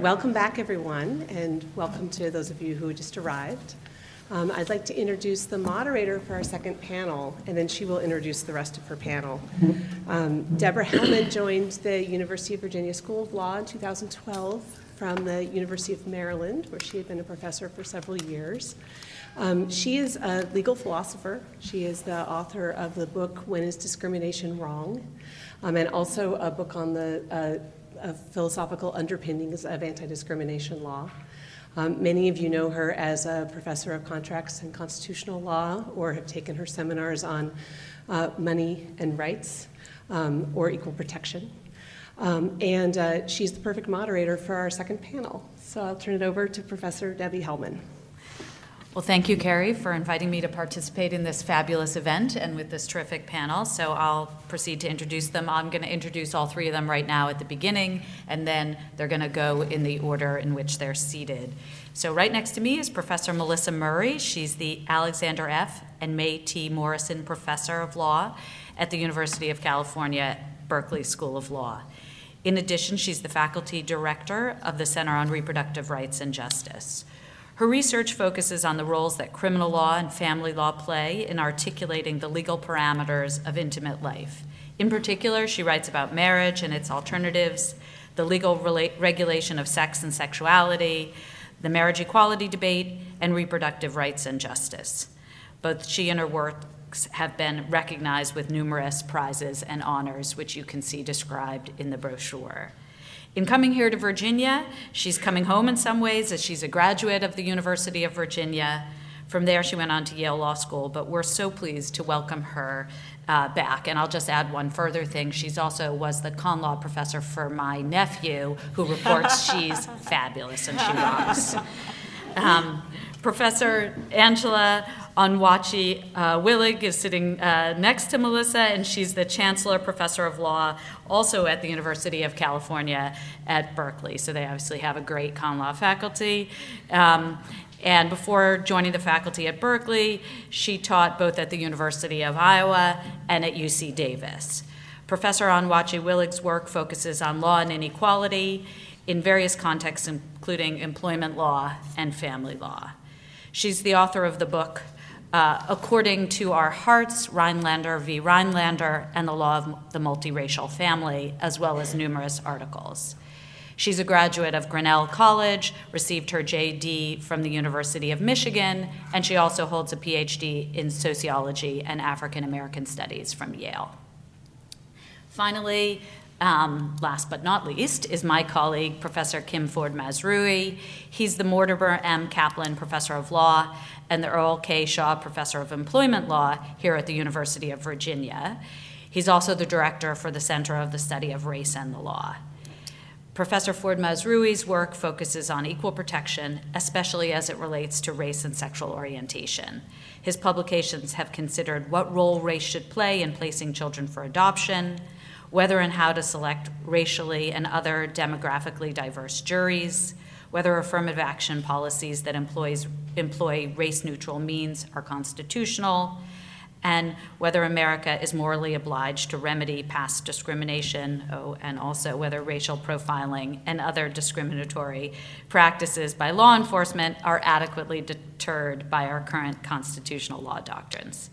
Welcome back, everyone, and welcome to those of you who just arrived. Um, I'd like to introduce the moderator for our second panel, and then she will introduce the rest of her panel. Um, Deborah Hellman joined the University of Virginia School of Law in 2012 from the University of Maryland, where she had been a professor for several years. Um, she is a legal philosopher. She is the author of the book When is Discrimination Wrong? Um, and also a book on the uh, of philosophical underpinnings of anti discrimination law. Um, many of you know her as a professor of contracts and constitutional law or have taken her seminars on uh, money and rights um, or equal protection. Um, and uh, she's the perfect moderator for our second panel. So I'll turn it over to Professor Debbie Hellman. Well, thank you, Kerry, for inviting me to participate in this fabulous event and with this terrific panel. So I'll proceed to introduce them. I'm going to introduce all three of them right now at the beginning, and then they're going to go in the order in which they're seated. So right next to me is Professor Melissa Murray. She's the Alexander F. and May T. Morrison Professor of Law at the University of California, Berkeley School of Law. In addition, she's the faculty director of the Center on Reproductive Rights and Justice. Her research focuses on the roles that criminal law and family law play in articulating the legal parameters of intimate life. In particular, she writes about marriage and its alternatives, the legal regulation of sex and sexuality, the marriage equality debate, and reproductive rights and justice. Both she and her works have been recognized with numerous prizes and honors, which you can see described in the brochure. In coming here to Virginia, she's coming home in some ways as she's a graduate of the University of Virginia. From there, she went on to Yale Law School, but we're so pleased to welcome her uh, back. And I'll just add one further thing. She's also was the con law professor for my nephew, who reports she's fabulous and she rocks. Um, Professor Angela Onwuachi uh, Willig is sitting uh, next to Melissa, and she's the Chancellor Professor of Law also at the University of California at Berkeley. So they obviously have a great con law faculty. Um, and before joining the faculty at Berkeley, she taught both at the University of Iowa and at UC Davis. Professor Onwuachi Willig's work focuses on law and inequality in various contexts, including employment law and family law. She's the author of the book uh, according to our hearts, Rhinelander v. Rhinelander, and the law of the multiracial family, as well as numerous articles. She's a graduate of Grinnell College, received her JD from the University of Michigan, and she also holds a PhD in sociology and African American studies from Yale. Finally, um, last but not least, is my colleague, Professor Kim Forde-Mazrui. He's the Mortimer M. Caplin Professor of Law and the Earle K. Shawe Professor of Employment Law here at the University of Virginia. He's also the director for the Center of the Study of Race and the Law. Professor Forde-Mazrui's work focuses on equal protection, especially as it relates to race and sexual orientation. His publications have considered what role race should play in placing children for adoption, whether and how to select racially and other demographically diverse juries, whether affirmative action policies that employs, employ race neutral means are constitutional, and whether America is morally obliged to remedy past discrimination, oh, and also whether racial profiling and other discriminatory practices by law enforcement are adequately deterred by our current constitutional law doctrines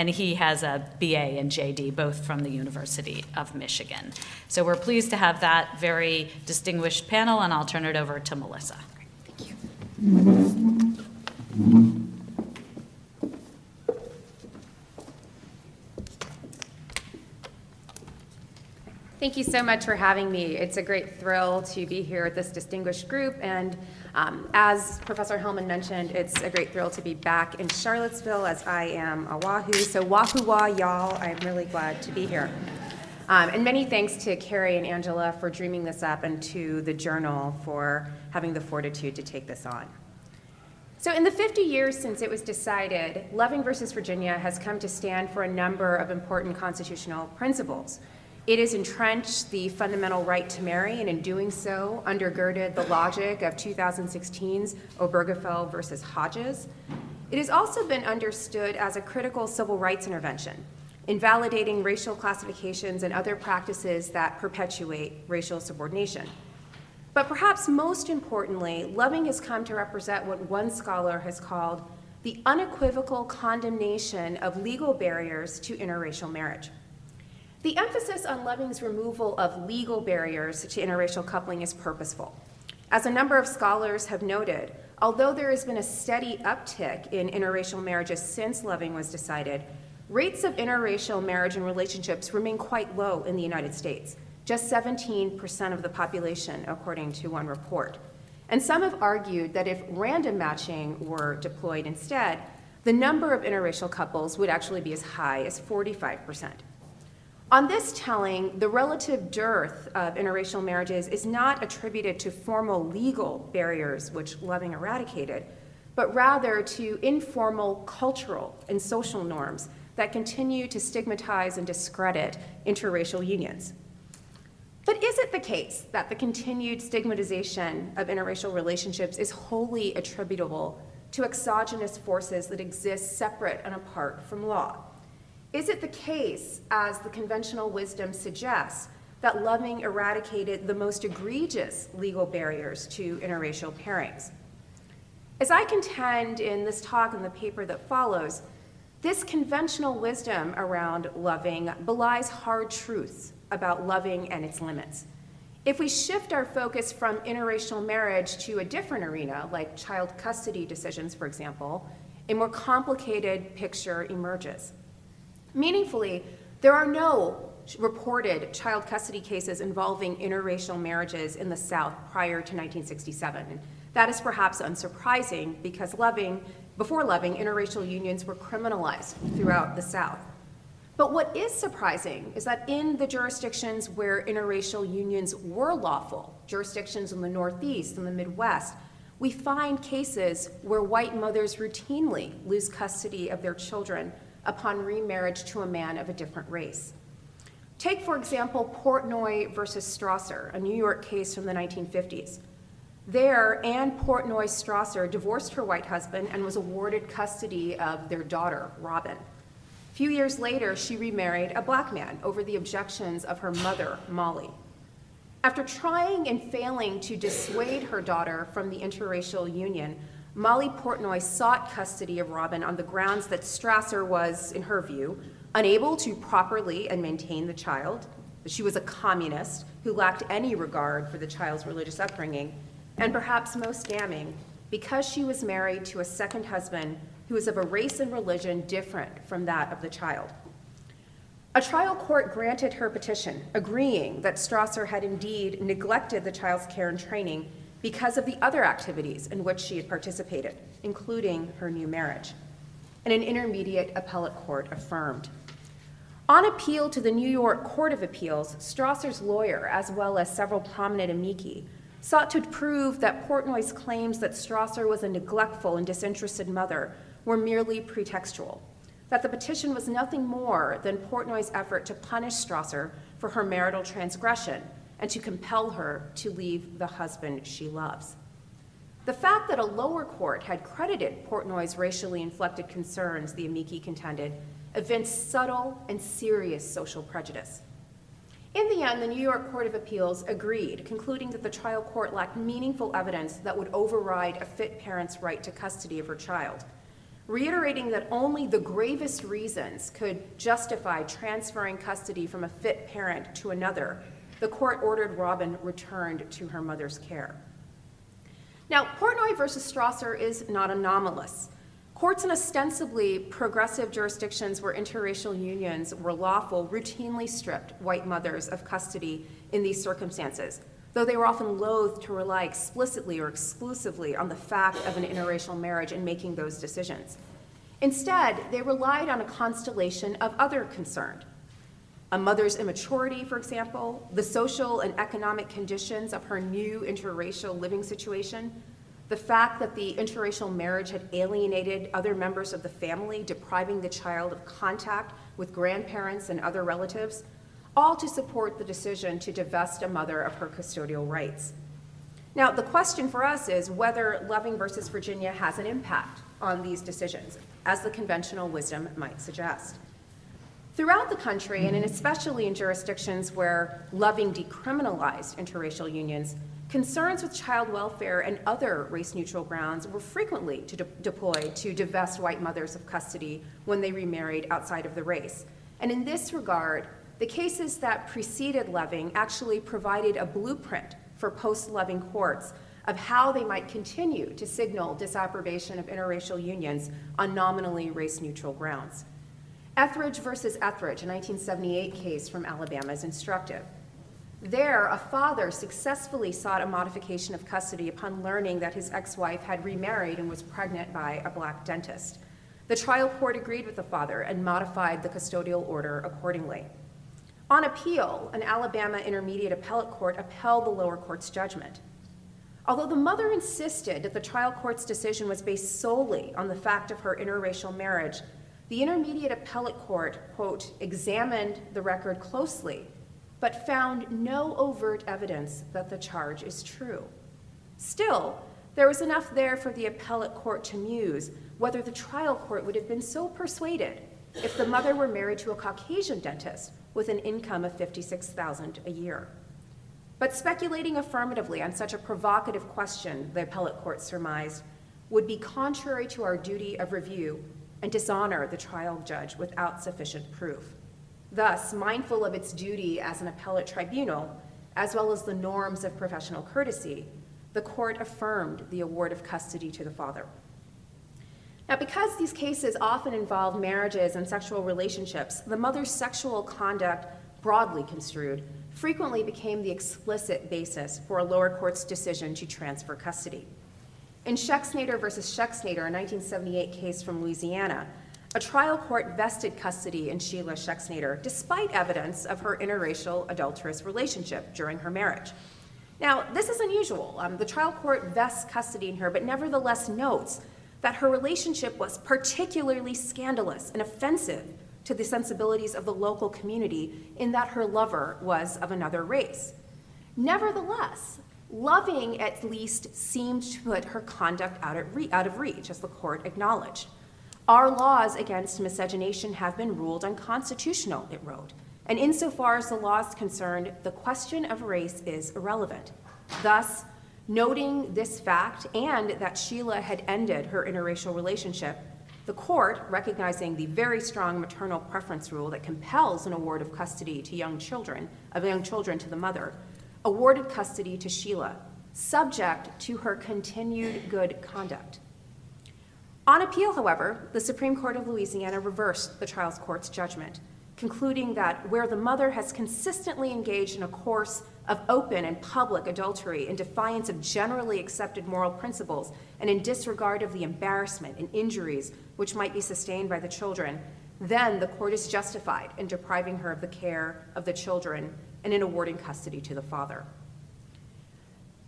and he has a BA and JD, both from the University of Michigan. So we're pleased to have that very distinguished panel, and I'll turn it over to Melissa. Thank you. Thank you so much for having me. It's a great thrill to be here with this distinguished group and um, as Professor Hellman mentioned, it's a great thrill to be back in Charlottesville as I am a Wahoo. So Wahoo Wah, y'all, I'm really glad to be here. Um, and many thanks to Kerry and Angela for dreaming this up and to the Journal for having the fortitude to take this on. So in the 50 years since it was decided, Loving versus Virginia has come to stand for a number of important constitutional principles. It has entrenched the fundamental right to marry, and in doing so, undergirded the logic of 2016's Obergefell versus Hodges. It has also been understood as a critical civil rights intervention, invalidating racial classifications and other practices that perpetuate racial subordination. But perhaps most importantly, Loving has come to represent what one scholar has called the unequivocal condemnation of legal barriers to interracial marriage. The emphasis on Loving's removal of legal barriers to interracial coupling is purposeful. As a number of scholars have noted, although there has been a steady uptick in interracial marriages since Loving was decided, rates of interracial marriage and relationships remain quite low in the United States, just 17% of the population, according to one report. And some have argued that if random matching were deployed instead, the number of interracial couples would actually be as high as 45%. On this telling, the relative dearth of interracial marriages is not attributed to formal legal barriers, which Loving eradicated, but rather to informal cultural and social norms that continue to stigmatize and discredit interracial unions. But is it the case that the continued stigmatization of interracial relationships is wholly attributable to exogenous forces that exist separate and apart from law? Is it the case, as the conventional wisdom suggests, that Loving eradicated the most egregious legal barriers to interracial pairings? As I contend in this talk and the paper that follows, this conventional wisdom around loving belies hard truths about loving and its limits. If we shift our focus from interracial marriage to a different arena, like child custody decisions, for example, a more complicated picture emerges. Meaningfully, there are no reported child custody cases involving interracial marriages in the South prior to 1967. That is perhaps unsurprising because loving, before loving, interracial unions were criminalized throughout the South. But what is surprising is that in the jurisdictions where interracial unions were lawful, jurisdictions in the Northeast and the Midwest, we find cases where white mothers routinely lose custody of their children upon remarriage to a man of a different race. Take, for example, Portnoy versus Strasser, a New York case from the 1950s. There, Anne Portnoy Strasser divorced her white husband and was awarded custody of their daughter, Robin. A few years later, she remarried a black man over the objections of her mother, Molly. After trying and failing to dissuade her daughter from the interracial union, Molly Portnoy sought custody of Robin on the grounds that Strasser was, in her view, unable to properly and maintain the child, that she was a communist who lacked any regard for the child's religious upbringing, and perhaps most damning, because she was married to a second husband who was of a race and religion different from that of the child. A trial court granted her petition, agreeing that Strasser had indeed neglected the child's care and training because of the other activities in which she had participated, including her new marriage. And an intermediate appellate court affirmed. On appeal to the New York Court of Appeals, Strasser's lawyer, as well as several prominent amici, sought to prove that Portnoy's claims that Strasser was a neglectful and disinterested mother were merely pretextual, that the petition was nothing more than Portnoy's effort to punish Strasser for her marital transgression and to compel her to leave the husband she loves. The fact that a lower court had credited Portnoy's racially inflected concerns, the amici contended, evinced subtle and serious social prejudice. In the end, the New York Court of Appeals agreed, concluding that the trial court lacked meaningful evidence that would override a fit parent's right to custody of her child reiterating that only the gravest reasons could justify transferring custody from a fit parent to another, the court ordered Robin returned to her mother's care. Now, Portnoy versus Strasser is not anomalous. Courts in ostensibly progressive jurisdictions where interracial unions were lawful routinely stripped white mothers of custody in these circumstances, though they were often loath to rely explicitly or exclusively on the fact of an interracial marriage in making those decisions. Instead, they relied on a constellation of other concerns. A mother's immaturity, for example, the social and economic conditions of her new interracial living situation, the fact that the interracial marriage had alienated other members of the family, depriving the child of contact with grandparents and other relatives, all to support the decision to divest a mother of her custodial rights. Now, the question for us is whether Loving versus Virginia has an impact on these decisions, as the conventional wisdom might suggest. Throughout the country, and especially in jurisdictions where Loving decriminalized interracial unions, concerns with child welfare and other race neutral grounds were frequently de- deployed to divest white mothers of custody when they remarried outside of the race. And in this regard, the cases that preceded Loving actually provided a blueprint for post Loving courts of how they might continue to signal disapprobation of interracial unions on nominally race neutral grounds. Etheridge versus Etheridge, a 1978 case from Alabama, is instructive. There, a father successfully sought a modification of custody upon learning that his ex wife had remarried and was pregnant by a black dentist. The trial court agreed with the father and modified the custodial order accordingly. On appeal, an Alabama Intermediate Appellate Court upheld the lower court's judgment. Although the mother insisted that the trial court's decision was based solely on the fact of her interracial marriage, the Intermediate Appellate Court, quote, examined the record closely but found no overt evidence that the charge is true. Still, there was enough there for the appellate court to muse whether the trial court would have been so persuaded if the mother were married to a Caucasian dentist with an income of 56,000 a year. But speculating affirmatively on such a provocative question, the appellate court surmised, would be contrary to our duty of review and dishonor the trial judge without sufficient proof. Thus, mindful of its duty as an appellate tribunal, as well as the norms of professional courtesy, the court affirmed the award of custody to the father. Now, because these cases often involve marriages and sexual relationships, the mother's sexual conduct, broadly construed, frequently became the explicit basis for a lower court's decision to transfer custody. In Schexnayder versus Schexnayder, a 1978 case from Louisiana, a trial court vested custody in Sheila Schexnayder despite evidence of her interracial adulterous relationship during her marriage. Now, this is unusual. Um, the trial court vests custody in her, but nevertheless notes that her relationship was particularly scandalous and offensive to the sensibilities of the local community in that her lover was of another race. Nevertheless, Loving at least seemed to put her conduct out, out of reach, as the court acknowledged. Our laws against miscegenation have been ruled unconstitutional, it wrote. And insofar as the law is concerned, the question of race is irrelevant. Thus, noting this fact and that Sheila had ended her interracial relationship, the court, recognizing the very strong maternal preference rule that compels an award of custody to young children, of young children to the mother, awarded custody to Sheila, subject to her continued good conduct. On appeal, however, the Supreme Court of Louisiana reversed the trial court's judgment, concluding that where the mother has consistently engaged in a course of open and public adultery in defiance of generally accepted moral principles and in disregard of the embarrassment and injuries which might be sustained by the children, then the court is justified in depriving her of the care of the children and in awarding custody to the father.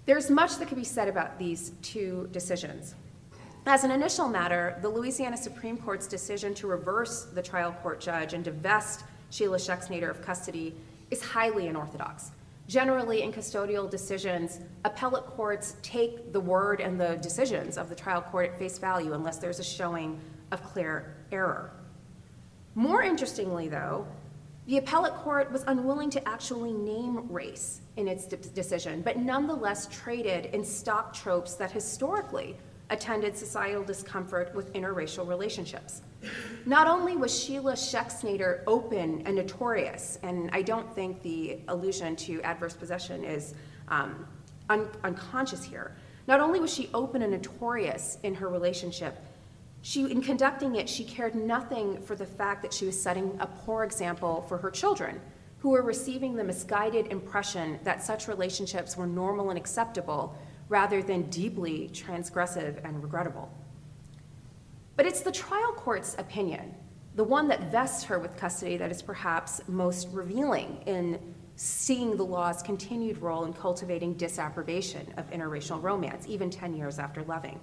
There's much that can be said about these two decisions. As an initial matter, the Louisiana Supreme Court's decision to reverse the trial court judge and divest Sheila Schexnayder of custody is highly unorthodox. Generally, in custodial decisions, appellate courts take the word and the decisions of the trial court at face value unless there's a showing of clear error. More interestingly, though, the appellate court was unwilling to actually name race in its de- decision, but nonetheless traded in stock tropes that historically attended societal discomfort with interracial relationships. Not only was Sheila Schexnayder open and notorious, and I don't think the allusion to adverse possession is um, un- unconscious here, not only was she open and notorious in her relationship, she, in conducting it, she cared nothing for the fact that she was setting a poor example for her children, who were receiving the misguided impression that such relationships were normal and acceptable rather than deeply transgressive and regrettable. But it's the trial court's opinion, the one that vests her with custody, that is perhaps most revealing in seeing the law's continued role in cultivating disapprobation of interracial romance, even 10 years after Loving.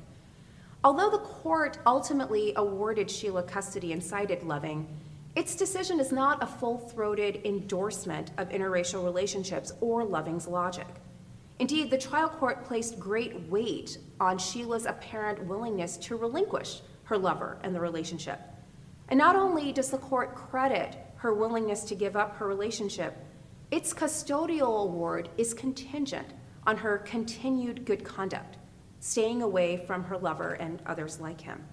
Although the court ultimately awarded Sheila custody and cited Loving, its decision is not a full throated endorsement of interracial relationships or Loving's logic. Indeed, the trial court placed great weight on Sheila's apparent willingness to relinquish her lover and the relationship. And not only does the court credit her willingness to give up her relationship, its custodial award is contingent on her continued good conduct, staying away from her lover and others like him.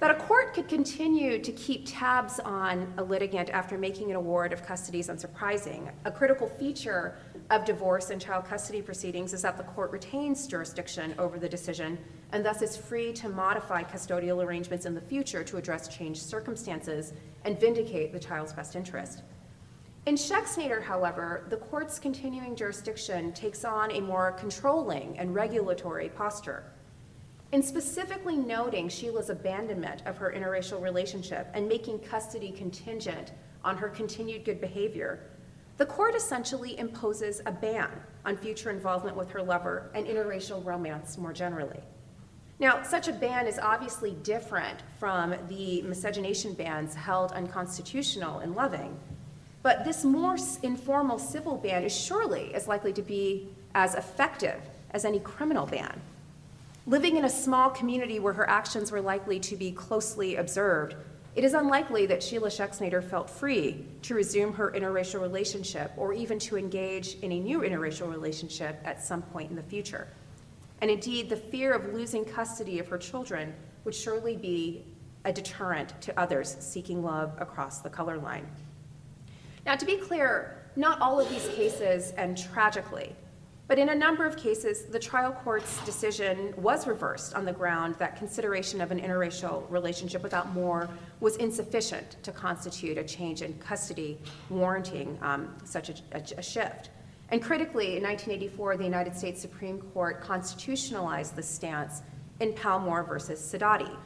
That a court could continue to keep tabs on a litigant after making an award of custody is unsurprising. A critical feature of divorce and child custody proceedings is that the court retains jurisdiction over the decision and thus is free to modify custodial arrangements in the future to address changed circumstances and vindicate the child's best interest. In Schexnayder, however, the court's continuing jurisdiction takes on a more controlling and regulatory posture. In specifically noting Sheila's abandonment of her interracial relationship and making custody contingent on her continued good behavior, the court essentially imposes a ban on future involvement with her lover and interracial romance more generally. Now, such a ban is obviously different from the miscegenation bans held unconstitutional in Loving, but this more informal civil ban is surely as likely to be as effective as any criminal ban. Living in a small community where her actions were likely to be closely observed, it is unlikely that Sheila Schexnayder felt free to resume her interracial relationship or even to engage in a new interracial relationship at some point in the future. And indeed, the fear of losing custody of her children would surely be a deterrent to others seeking love across the color line. Now, to be clear, not all of these cases end tragically. But in a number of cases, the trial court's decision was reversed on the ground that consideration of an interracial relationship without more was insufficient to constitute a change in custody warranting um, such a, a, a shift. And critically, in 1984, the United States Supreme Court constitutionalized this stance in Palmore versus Sidoti.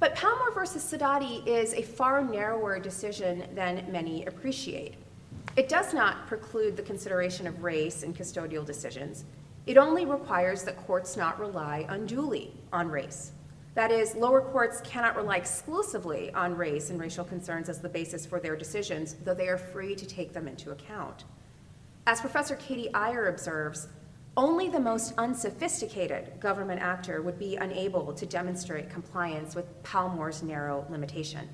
But Palmore versus Sidoti is a far narrower decision than many appreciate. It does not preclude the consideration of race in custodial decisions. It only requires that courts not rely unduly on race. That is, lower courts cannot rely exclusively on race and racial concerns as the basis for their decisions, though they are free to take them into account. As Professor Katie Eyer observes, only the most unsophisticated government actor would be unable to demonstrate compliance with Palmore's narrow limitation.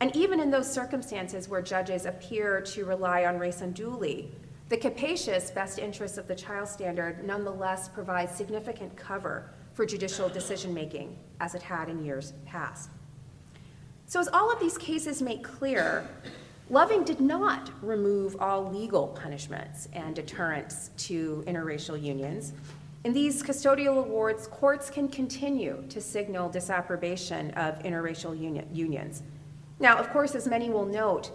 And even in those circumstances where judges appear to rely on race unduly, the capacious best interests of the child standard nonetheless provides significant cover for judicial decision making, as it had in years past. So, as all of these cases make clear, Loving did not remove all legal punishments and deterrents to interracial unions. In these custodial awards, courts can continue to signal disapprobation of interracial uni- unions now, of course, as many will note,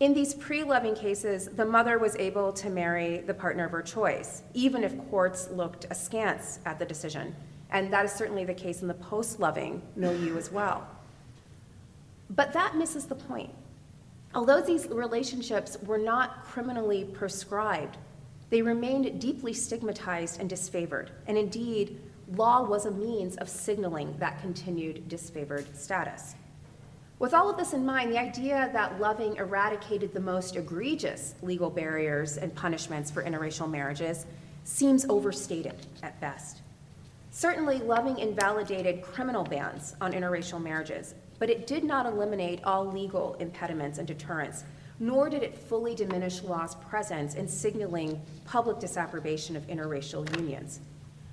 in these pre loving cases, the mother was able to marry the partner of her choice, even if courts looked askance at the decision. And that is certainly the case in the post loving milieu as well. But that misses the point. Although these relationships were not criminally prescribed, they remained deeply stigmatized and disfavored. And indeed, law was a means of signaling that continued disfavored status. With all of this in mind, the idea that Loving eradicated the most egregious legal barriers and punishments for interracial marriages seems overstated at best. Certainly, Loving invalidated criminal bans on interracial marriages, but it did not eliminate all legal impediments and deterrents, nor did it fully diminish law's presence in signaling public disapprobation of interracial unions.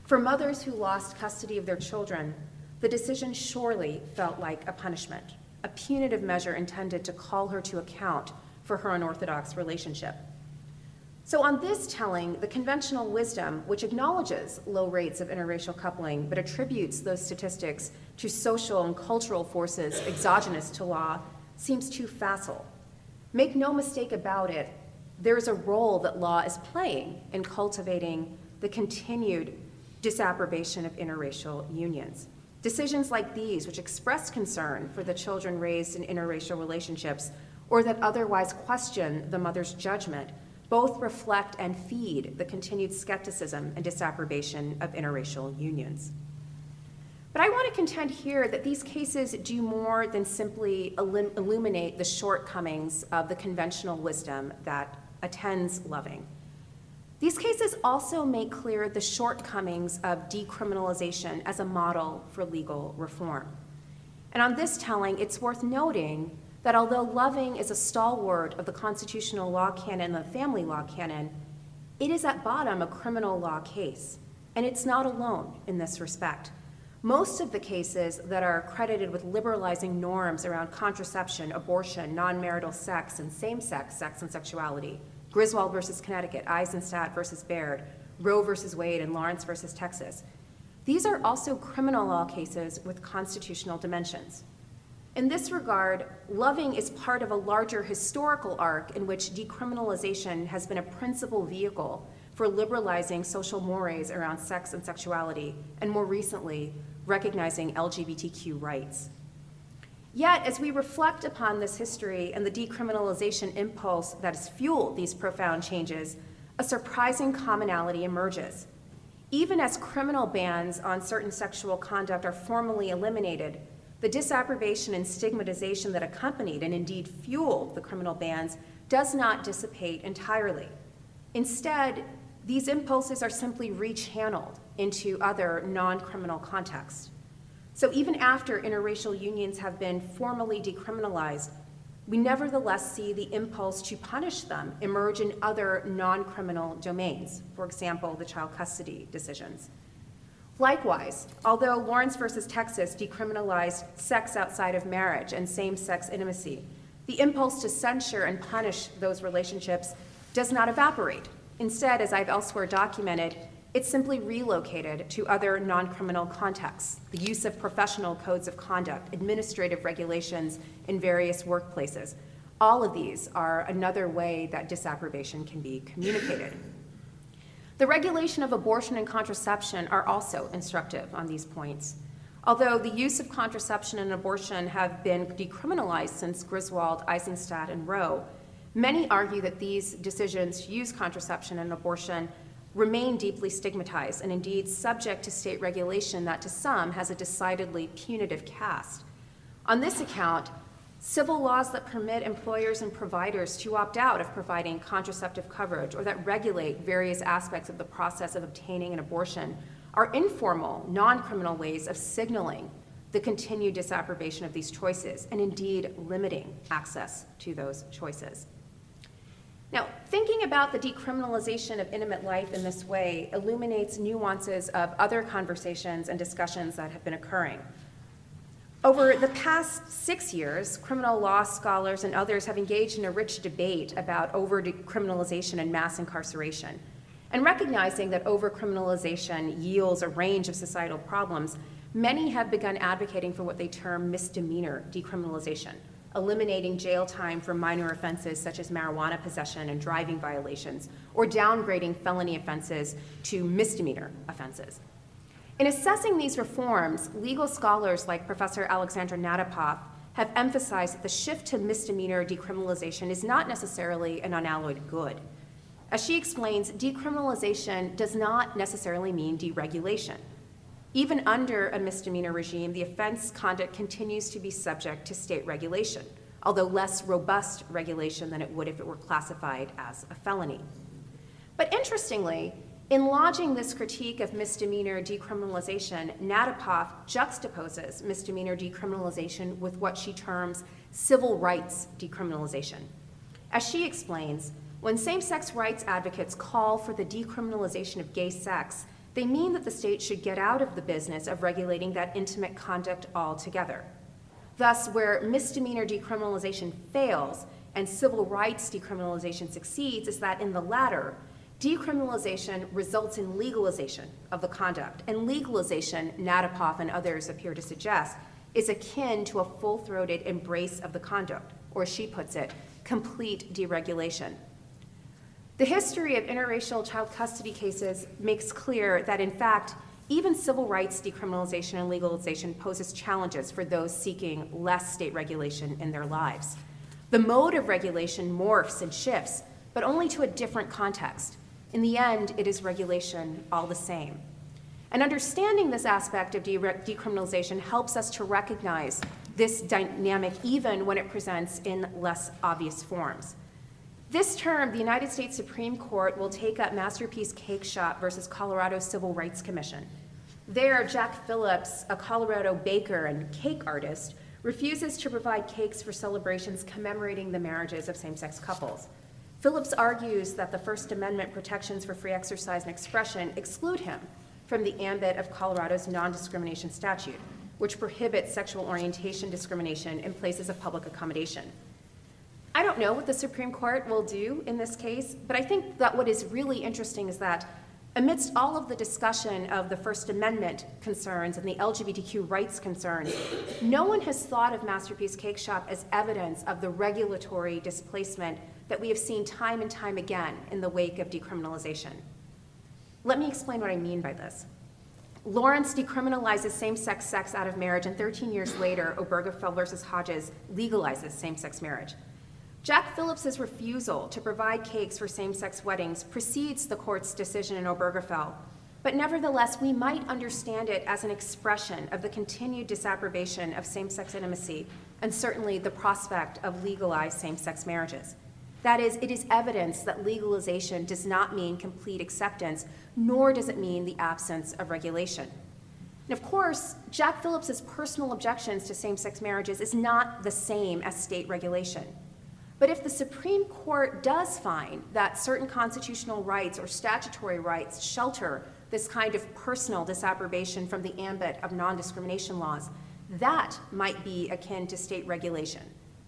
For mothers who lost custody of their children, the decision surely felt like a punishment a punitive measure intended to call her to account for her unorthodox relationship. So, on this telling, the conventional wisdom, which acknowledges low rates of interracial coupling but attributes those statistics to social and cultural forces exogenous to law, seems too facile. Make no mistake about it, there is a role that law is playing in cultivating the continued disapprobation of interracial unions. Decisions like these, which express concern for the children raised in interracial relationships or that otherwise question the mother's judgment, both reflect and feed the continued skepticism and disapprobation of interracial unions. But I want to contend here that these cases do more than simply illuminate the shortcomings of the conventional wisdom that attends loving. These cases also make clear the shortcomings of decriminalization as a model for legal reform. And on this telling, it's worth noting that although loving is a stalwart of the constitutional law canon and the family law canon, it is at bottom a criminal law case, and it's not alone in this respect. Most of the cases that are credited with liberalizing norms around contraception, abortion, non marital sex, and same sex sex and sexuality Griswold versus Connecticut, Eisenstadt versus Baird, Roe versus Wade, and Lawrence versus Texas these are also criminal law cases with constitutional dimensions. In this regard, Loving is part of a larger historical arc in which decriminalization has been a principal vehicle for liberalizing social mores around sex and sexuality, and more recently, recognizing LGBTQ rights. Yet, as we reflect upon this history and the decriminalization impulse that has fueled these profound changes, a surprising commonality emerges. Even as criminal bans on certain sexual conduct are formally eliminated, the disapprobation and stigmatization that accompanied and indeed fueled the criminal bans does not dissipate entirely. Instead, these impulses are simply rechanneled into other non criminal contexts. So even after interracial unions have been formally decriminalized, we nevertheless see the impulse to punish them emerge in other non criminal domains, for example, the child custody decisions. Likewise, although Lawrence versus Texas decriminalized sex outside of marriage and same sex intimacy, the impulse to censure and punish those relationships does not evaporate. Instead, as I've elsewhere documented, it's simply relocated to other non criminal contexts the use of professional codes of conduct, administrative regulations in various workplaces. All of these are another way that disapprobation can be communicated. The regulation of abortion and contraception are also instructive on these points. Although the use of contraception and abortion have been decriminalized since Griswold, Eisenstadt, and Roe, many argue that these decisions to use contraception and abortion remain deeply stigmatized and indeed subject to state regulation that to some has a decidedly punitive cast. On this account, civil laws that permit employers and providers to opt out of providing contraceptive coverage or that regulate various aspects of the process of obtaining an abortion are informal, non criminal ways of signaling the continued disapprobation of these choices and indeed limiting access to those choices. Now, thinking about the decriminalization of intimate life in this way illuminates nuances of other conversations and discussions that have been occurring. Over the past six years, criminal law scholars and others have engaged in a rich debate about over decriminalization and mass incarceration. And recognizing that over-criminalization yields a range of societal problems, many have begun advocating for what they term misdemeanor decriminalization, eliminating jail time for minor offenses such as marijuana possession and driving violations, or downgrading felony offenses to misdemeanor offenses. In assessing these reforms, legal scholars like Professor Alexandra Natapoff have emphasized that the shift to misdemeanor decriminalization is not necessarily an unalloyed good. As she explains, decriminalization does not necessarily mean deregulation. Even under a misdemeanor regime, the offense conduct continues to be subject to state regulation, although less robust regulation than it would if it were classified as a felony. But interestingly, in lodging this critique of misdemeanor decriminalization, Natapoff juxtaposes misdemeanor decriminalization with what she terms civil rights decriminalization. As she explains, when same sex rights advocates call for the decriminalization of gay sex, they mean that the state should get out of the business of regulating that intimate conduct altogether. Thus, where misdemeanor decriminalization fails and civil rights decriminalization succeeds is that in the latter, decriminalization results in legalization of the conduct. And legalization, Natapoff and others appear to suggest, is akin to a full throated embrace of the conduct, or she puts it, complete deregulation. The history of interracial child custody cases makes clear that, in fact, even civil rights decriminalization and legalization poses challenges for those seeking less state regulation in their lives. The mode of regulation morphs and shifts, but only to a different context. In the end, it is regulation all the same. And understanding this aspect of de- decriminalization helps us to recognize this dynamic even when it presents in less obvious forms. This term, the United States Supreme Court will take up Masterpiece Cakeshop versus Colorado Civil Rights Commission. There, Jack Phillips, a Colorado baker and cake artist, refuses to provide cakes for celebrations commemorating the marriages of same sex couples. Phillips argues that the First Amendment protections for free exercise and expression exclude him from the ambit of Colorado's non discrimination statute, which prohibits sexual orientation discrimination in places of public accommodation. I don't know what the Supreme Court will do in this case, but I think that what is really interesting is that amidst all of the discussion of the First Amendment concerns and the LGBTQ rights concerns, no one has thought of Masterpiece Cakeshop as evidence of the regulatory displacement that we have seen time and time again in the wake of decriminalization. Let me explain what I mean by this. Lawrence decriminalizes same sex out of marriage, and 13 years later, Obergefell versus Hodges legalizes same sex marriage. Jack Phillips's refusal to provide cakes for same-sex weddings precedes the court's decision in Obergefell, but nevertheless, we might understand it as an expression of the continued disapprobation of same-sex intimacy and certainly the prospect of legalized same-sex marriages. That is, it is evidence that legalization does not mean complete acceptance, nor does it mean the absence of regulation. And of course, Jack Phillips's personal objections to same-sex marriages is not the same as state regulation. But if the Supreme Court does find that certain constitutional rights or statutory rights shelter this kind of personal disapprobation from the ambit of non discrimination laws, that might be akin to state regulation,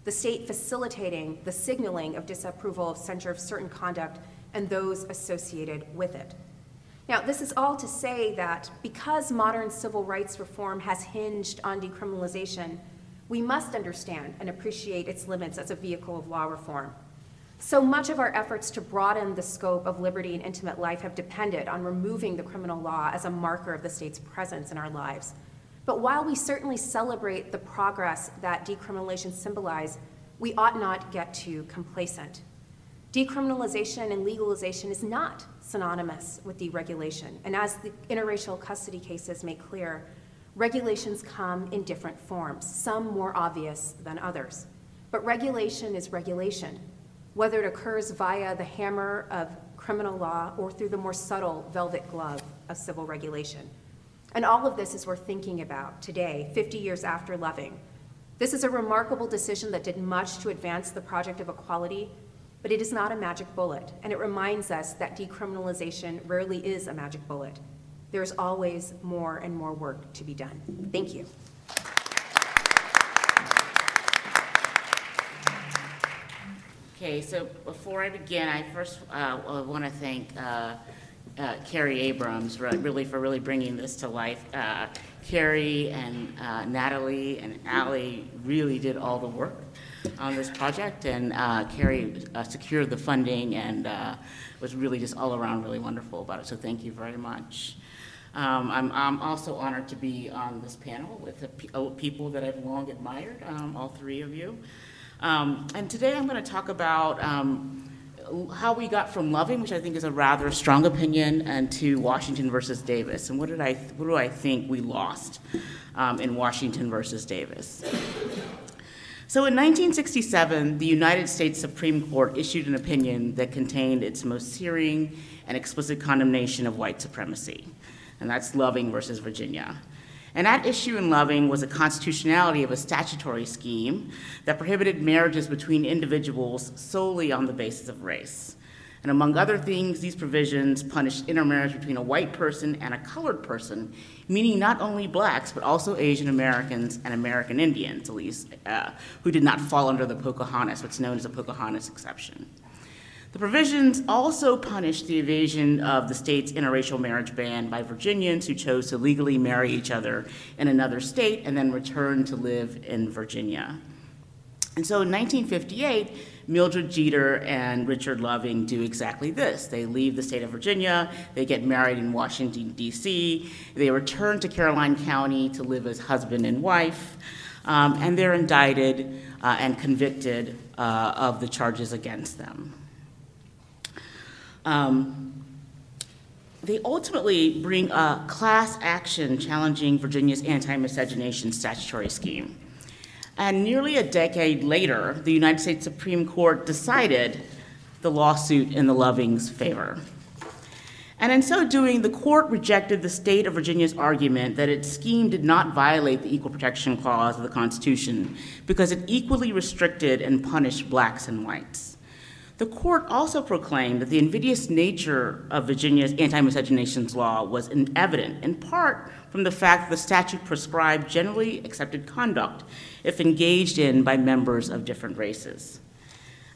the state facilitating the signaling of disapproval of censure of certain conduct and those associated with it. Now, this is all to say that because modern civil rights reform has hinged on decriminalization, we must understand and appreciate its limits as a vehicle of law reform. So much of our efforts to broaden the scope of liberty and intimate life have depended on removing the criminal law as a marker of the state's presence in our lives. But while we certainly celebrate the progress that decriminalization symbolizes, we ought not get too complacent. Decriminalization and legalization is not synonymous with deregulation, and as the interracial custody cases make clear, Regulations come in different forms, some more obvious than others. But regulation is regulation, whether it occurs via the hammer of criminal law or through the more subtle velvet glove of civil regulation. And all of this is worth thinking about today, 50 years after Loving. This is a remarkable decision that did much to advance the project of equality, but it is not a magic bullet, and it reminds us that decriminalization rarely is a magic bullet there's always more and more work to be done. Thank you. Okay, so before I begin, I first uh, want to thank uh, uh, Kerry Abrams really for really bringing this to life. Uh, Kerry and uh, Natalie and Allie really did all the work on this project, and uh, Kerry secured the funding and was really just all around really wonderful about it. So thank you very much. Um, I'm, I'm, also honored to be on this panel with people that I've long admired, um, all three of you. Um, and today I'm going to talk about um, how we got from Loving, which I think is a rather strong opinion, and to Washington versus Davis. And what did I, what do I think we lost um, in Washington versus Davis? So in 1967, the United States Supreme Court issued an opinion that contained its most searing and explicit condemnation of white supremacy and that's Loving versus Virginia. And at issue in Loving was a constitutionality of a statutory scheme that prohibited marriages between individuals solely on the basis of race. And among other things, these provisions punished intermarriage between a white person and a colored person, meaning not only blacks, but also Asian Americans and American Indians, at least, uh, who did not fall under the Pocahontas, what's known as the Pocahontas exception. The provisions also punished the evasion of the state's interracial marriage ban by Virginians who chose to legally marry each other in another state and then return to live in Virginia. And so in 1958, Mildred Jeter and Richard Loving do exactly this. They leave the state of Virginia, they get married in Washington, D.C., they return to Caroline County to live as husband and wife, um, and they're indicted uh, and convicted uh, of the charges against them. Um, they ultimately bring a class action challenging Virginia's anti miscegenation statutory scheme. And nearly a decade later, the United States Supreme Court decided the lawsuit in the Lovings' favor. And in so doing, the court rejected the state of Virginia's argument that its scheme did not violate the Equal Protection Clause of the Constitution because it equally restricted and punished blacks and whites. The court also proclaimed that the invidious nature of Virginia's anti-miscegenation law was evident, in part from the fact that the statute prescribed generally accepted conduct if engaged in by members of different races.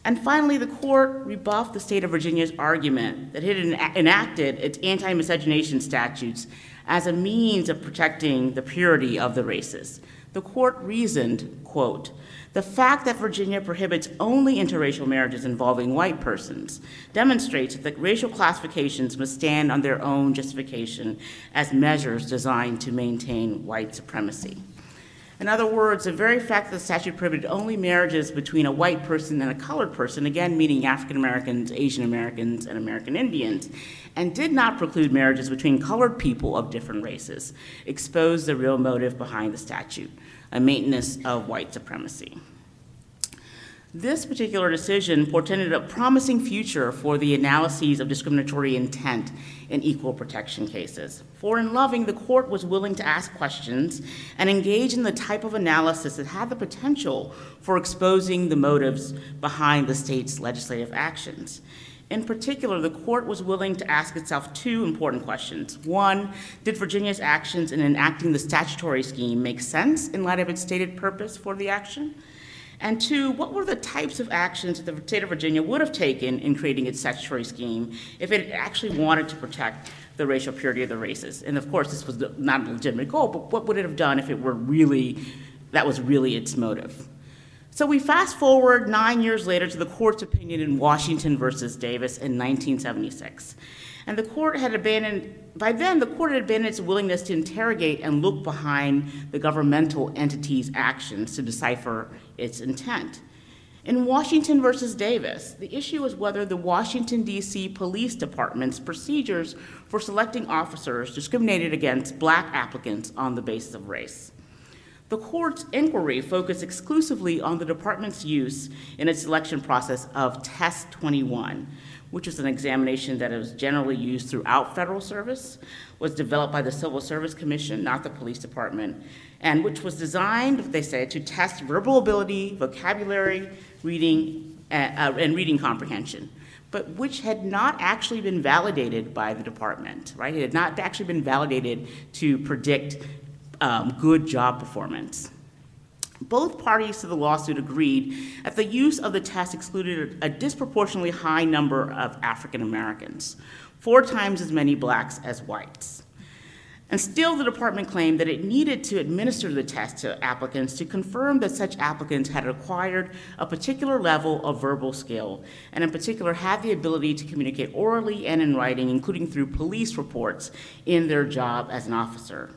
And finally, the court rebuffed the state of Virginia's argument that it had enacted its anti miscegenation statutes as a means of protecting the purity of the races. The court reasoned, quote, the fact that Virginia prohibits only interracial marriages involving white persons demonstrates that racial classifications must stand on their own justification as measures designed to maintain white supremacy. In other words, the very fact that the statute prohibited only marriages between a white person and a colored person, again meaning African Americans, Asian Americans, and American Indians, and did not preclude marriages between colored people of different races, exposed the real motive behind the statute, a maintenance of white supremacy. This particular decision portended a promising future for the analyses of discriminatory intent in equal protection cases. For in Loving, the court was willing to ask questions and engage in the type of analysis that had the potential for exposing the motives behind the state's legislative actions. In particular, the court was willing to ask itself two important questions. One, did Virginia's actions in enacting the statutory scheme make sense in light of its stated purpose for the action? And two, what were the types of actions that the state of Virginia would have taken in creating its statutory scheme if it actually wanted to protect the racial purity of the races? And of course, this was not a legitimate goal, but what would it have done if it were really, that was really its motive? So we fast forward nine years later to the court's opinion in Washington versus Davis in 1976. And the court had abandoned, by then, the court had abandoned its willingness to interrogate and look behind the governmental entity's actions to decipher its intent. In Washington versus Davis, the issue was whether the Washington, D.C. Police Department's procedures for selecting officers discriminated against black applicants on the basis of race. The court's inquiry focused exclusively on the department's use in its selection process of Test 21, which was an examination that is generally used throughout federal service, was developed by the Civil Service Commission, not the police department, and which was designed, they say, to test verbal ability, vocabulary, reading, uh, uh, and reading comprehension, but which had not actually been validated by the department, right? It had not actually been validated to predict um, good job performance. Both parties to the lawsuit agreed that the use of the test excluded a disproportionately high number of African Americans, four times as many blacks as whites. And still, the department claimed that it needed to administer the test to applicants to confirm that such applicants had acquired a particular level of verbal skill, and in particular had the ability to communicate orally and in writing, including through police reports, in their job as an officer.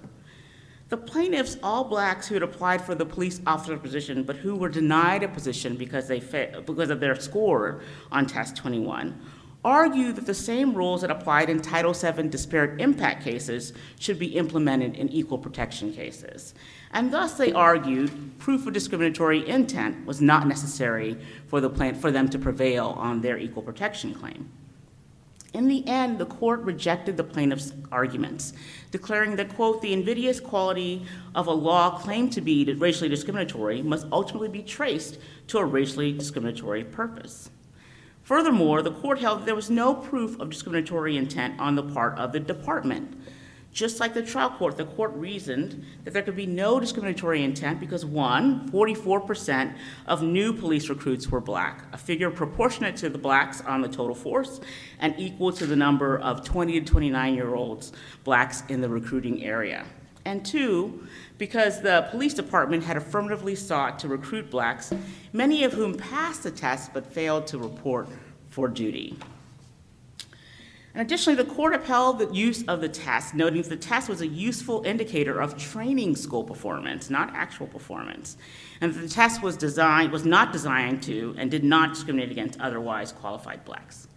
The plaintiffs, all blacks who had applied for the police officer position but who were denied a position because, they fa- because of their score on Test 21, argued that the same rules that applied in Title VII disparate impact cases should be implemented in equal protection cases. And thus, they argued proof of discriminatory intent was not necessary for, the plan- for them to prevail on their equal protection claim. In the end, the court rejected the plaintiff's arguments, declaring that, quote, the invidious quality of a law claimed to be racially discriminatory must ultimately be traced to a racially discriminatory purpose. Furthermore, the court held there was no proof of discriminatory intent on the part of the department. Just like the trial court, the court reasoned that there could be no discriminatory intent because, one, 44% of new police recruits were black, a figure proportionate to the blacks on the total force and equal to the number of 20 to 29 year olds blacks in the recruiting area. And two, because the police department had affirmatively sought to recruit blacks, many of whom passed the test but failed to report for duty. And additionally, the court upheld the use of the test, noting that the test was a useful indicator of training school performance, not actual performance. And that the test was designed was not designed to and did not discriminate against otherwise qualified blacks.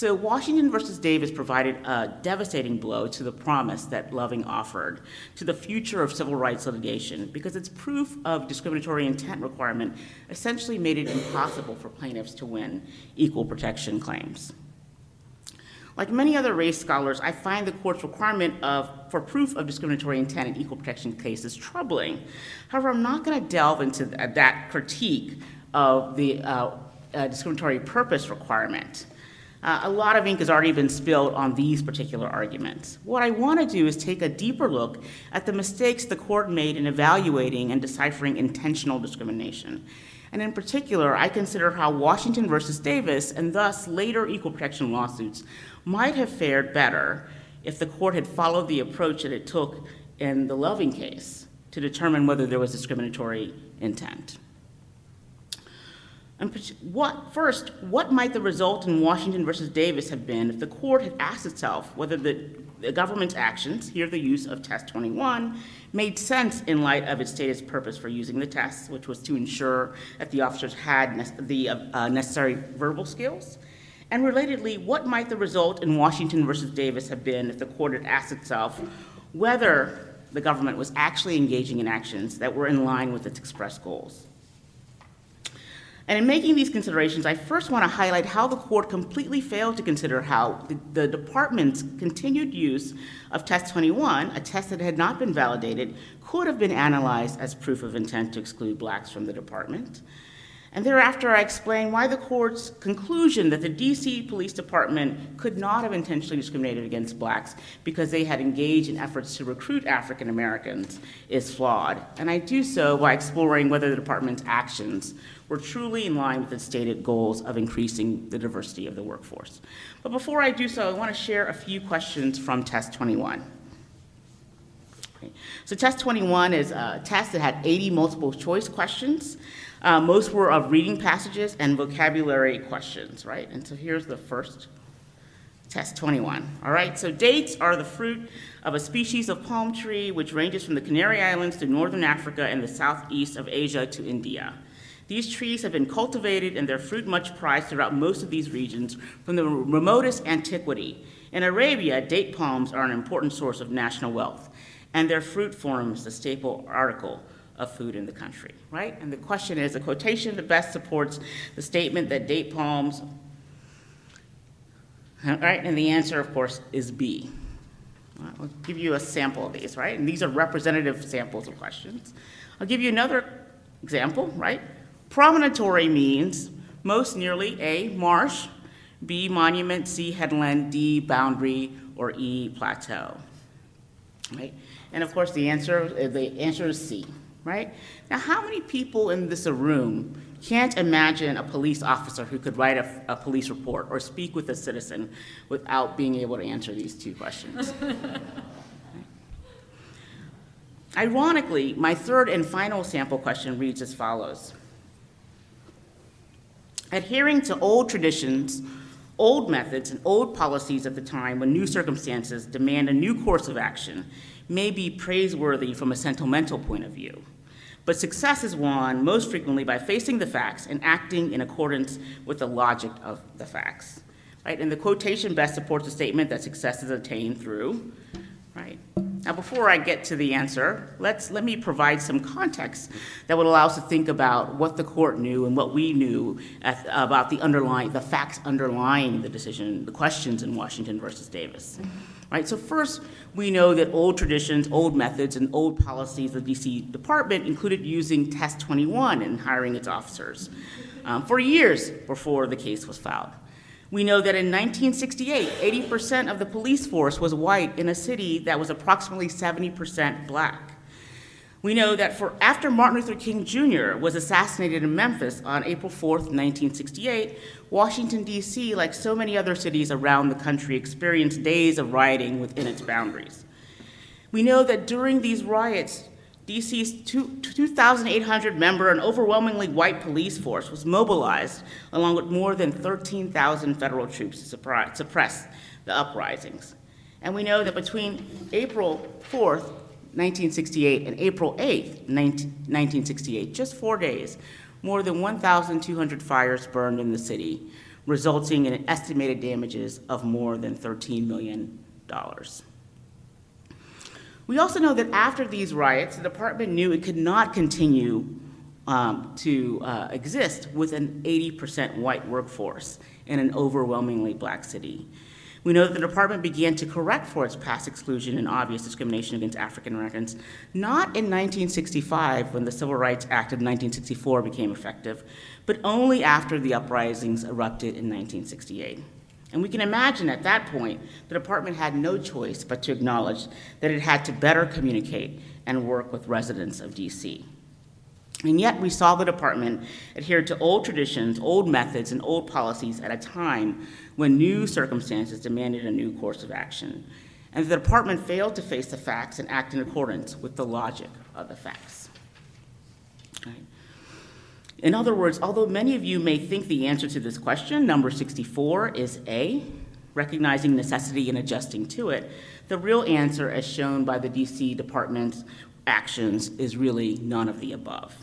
So Washington versus Davis provided a devastating blow to the promise that Loving offered to the future of civil rights litigation because its proof of discriminatory intent requirement essentially made it impossible for plaintiffs to win equal protection claims. Like many other race scholars, I find the court's requirement of, for proof of discriminatory intent in equal protection cases troubling. However, I'm not going to delve into that critique of the uh, uh, discriminatory purpose requirement. Uh, a lot of ink has already been spilled on these particular arguments. What I want to do is take a deeper look at the mistakes the court made in evaluating and deciphering intentional discrimination. And in particular, I consider how Washington versus Davis and thus later equal protection lawsuits might have fared better if the court had followed the approach that it took in the Loving case to determine whether there was discriminatory intent. And what, first, what might the result in Washington versus Davis have been if the court had asked itself whether the, the, government's actions, here the use of Test 21, made sense in light of its stated purpose for using the test, which was to ensure that the officers had ne- the uh, necessary verbal skills? And relatedly, what might the result in Washington versus Davis have been if the court had asked itself whether the government was actually engaging in actions that were in line with its expressed goals? And in making these considerations, I first want to highlight how the court completely failed to consider how the, the, department's continued use of Test 21, a test that had not been validated, could have been analyzed as proof of intent to exclude blacks from the department. And thereafter, I explain why the court's conclusion that the DC Police Department could not have intentionally discriminated against blacks because they had engaged in efforts to recruit African Americans is flawed. And I do so by exploring whether the department's actions were truly in line with its stated goals of increasing the diversity of the workforce. But before I do so, I want to share a few questions from Test 21. Okay. So Test 21 is a test that had 80 multiple choice questions. Uh, most were of reading passages and vocabulary questions, right? And so here's the first test 21. All right, so dates are the fruit of a species of palm tree which ranges from the Canary Islands to northern Africa and the southeast of Asia to India. These trees have been cultivated and their fruit much prized throughout most of these regions from the remotest antiquity. In Arabia, date palms are an important source of national wealth, and their fruit forms the staple article of food in the country, right? And the question is the quotation that best supports the statement that date palms, right? And the answer, of course, is B. I'll give you a sample of these, right? And these are representative samples of questions. I'll give you another example, right? Promontory means most nearly A, marsh, B, monument, C, headland, D, boundary, or E, plateau, right? And of course, the answer, the answer is C right? Now, how many people in this room can't imagine a police officer who could write a, a police report or speak with a citizen without being able to answer these two questions? Ironically, my third and final sample question reads as follows Adhering to old traditions, old methods, and old policies at the time when new circumstances demand a new course of action may be praiseworthy from a sentimental point of view. But success is won most frequently by facing the facts and acting in accordance with the logic of the facts. Right? And the quotation best supports the statement that success is attained through. Right? Now, before I get to the answer, let's let me provide some context that would allow us to think about what the court knew and what we knew at, about the underlying, the facts underlying the decision, the questions in Washington versus Davis. Right. So first, we know that old traditions, old methods, and old policies of the DC Department included using Test 21 in hiring its officers um, for years before the case was filed. We know that in 1968, 80% of the police force was white in a city that was approximately 70% black. We know that for after Martin Luther King Jr. was assassinated in Memphis on April 4th, 1968, Washington, D.C., like so many other cities around the country, experienced days of rioting within its boundaries. We know that during these riots, DC's 2,800 member and overwhelmingly white police force was mobilized along with more than 13,000 federal troops to suppress the uprisings. And we know that between April 4th, 1968 and April 8th, 1968, just four days, more than 1,200 fires burned in the city, resulting in estimated damages of more than $13 million. We also know that after these riots, the department knew it could not continue um, to uh, exist with an 80% white workforce in an overwhelmingly black city. We know that the department began to correct for its past exclusion and obvious discrimination against African Americans, not in 1965 when the Civil Rights Act of 1964 became effective, but only after the uprisings erupted in 1968. And we can imagine at that point, the department had no choice but to acknowledge that it had to better communicate and work with residents of DC. And yet, we saw the department adhere to old traditions, old methods, and old policies at a time when new circumstances demanded a new course of action. And the department failed to face the facts and act in accordance with the logic of the facts. Right. In other words, although many of you may think the answer to this question, number 64, is A, recognizing necessity and adjusting to it, the real answer, as shown by the DC Department's actions, is really none of the above.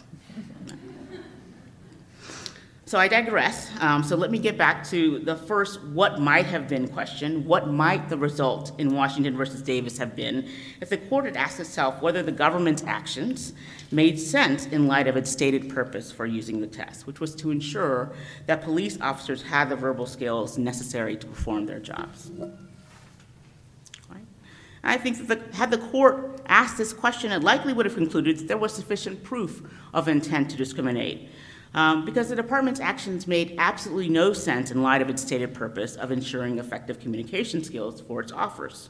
So I digress. Um, so let me get back to the first what might have been question. What might the result in Washington versus Davis have been if the court had asked itself whether the government's actions made sense in light of its stated purpose for using the test, which was to ensure that police officers had the verbal skills necessary to perform their jobs. I think that the, had the court asked this question, it likely would have concluded that there was sufficient proof of intent to discriminate um, because the department's actions made absolutely no sense in light of its stated purpose of ensuring effective communication skills for its offers.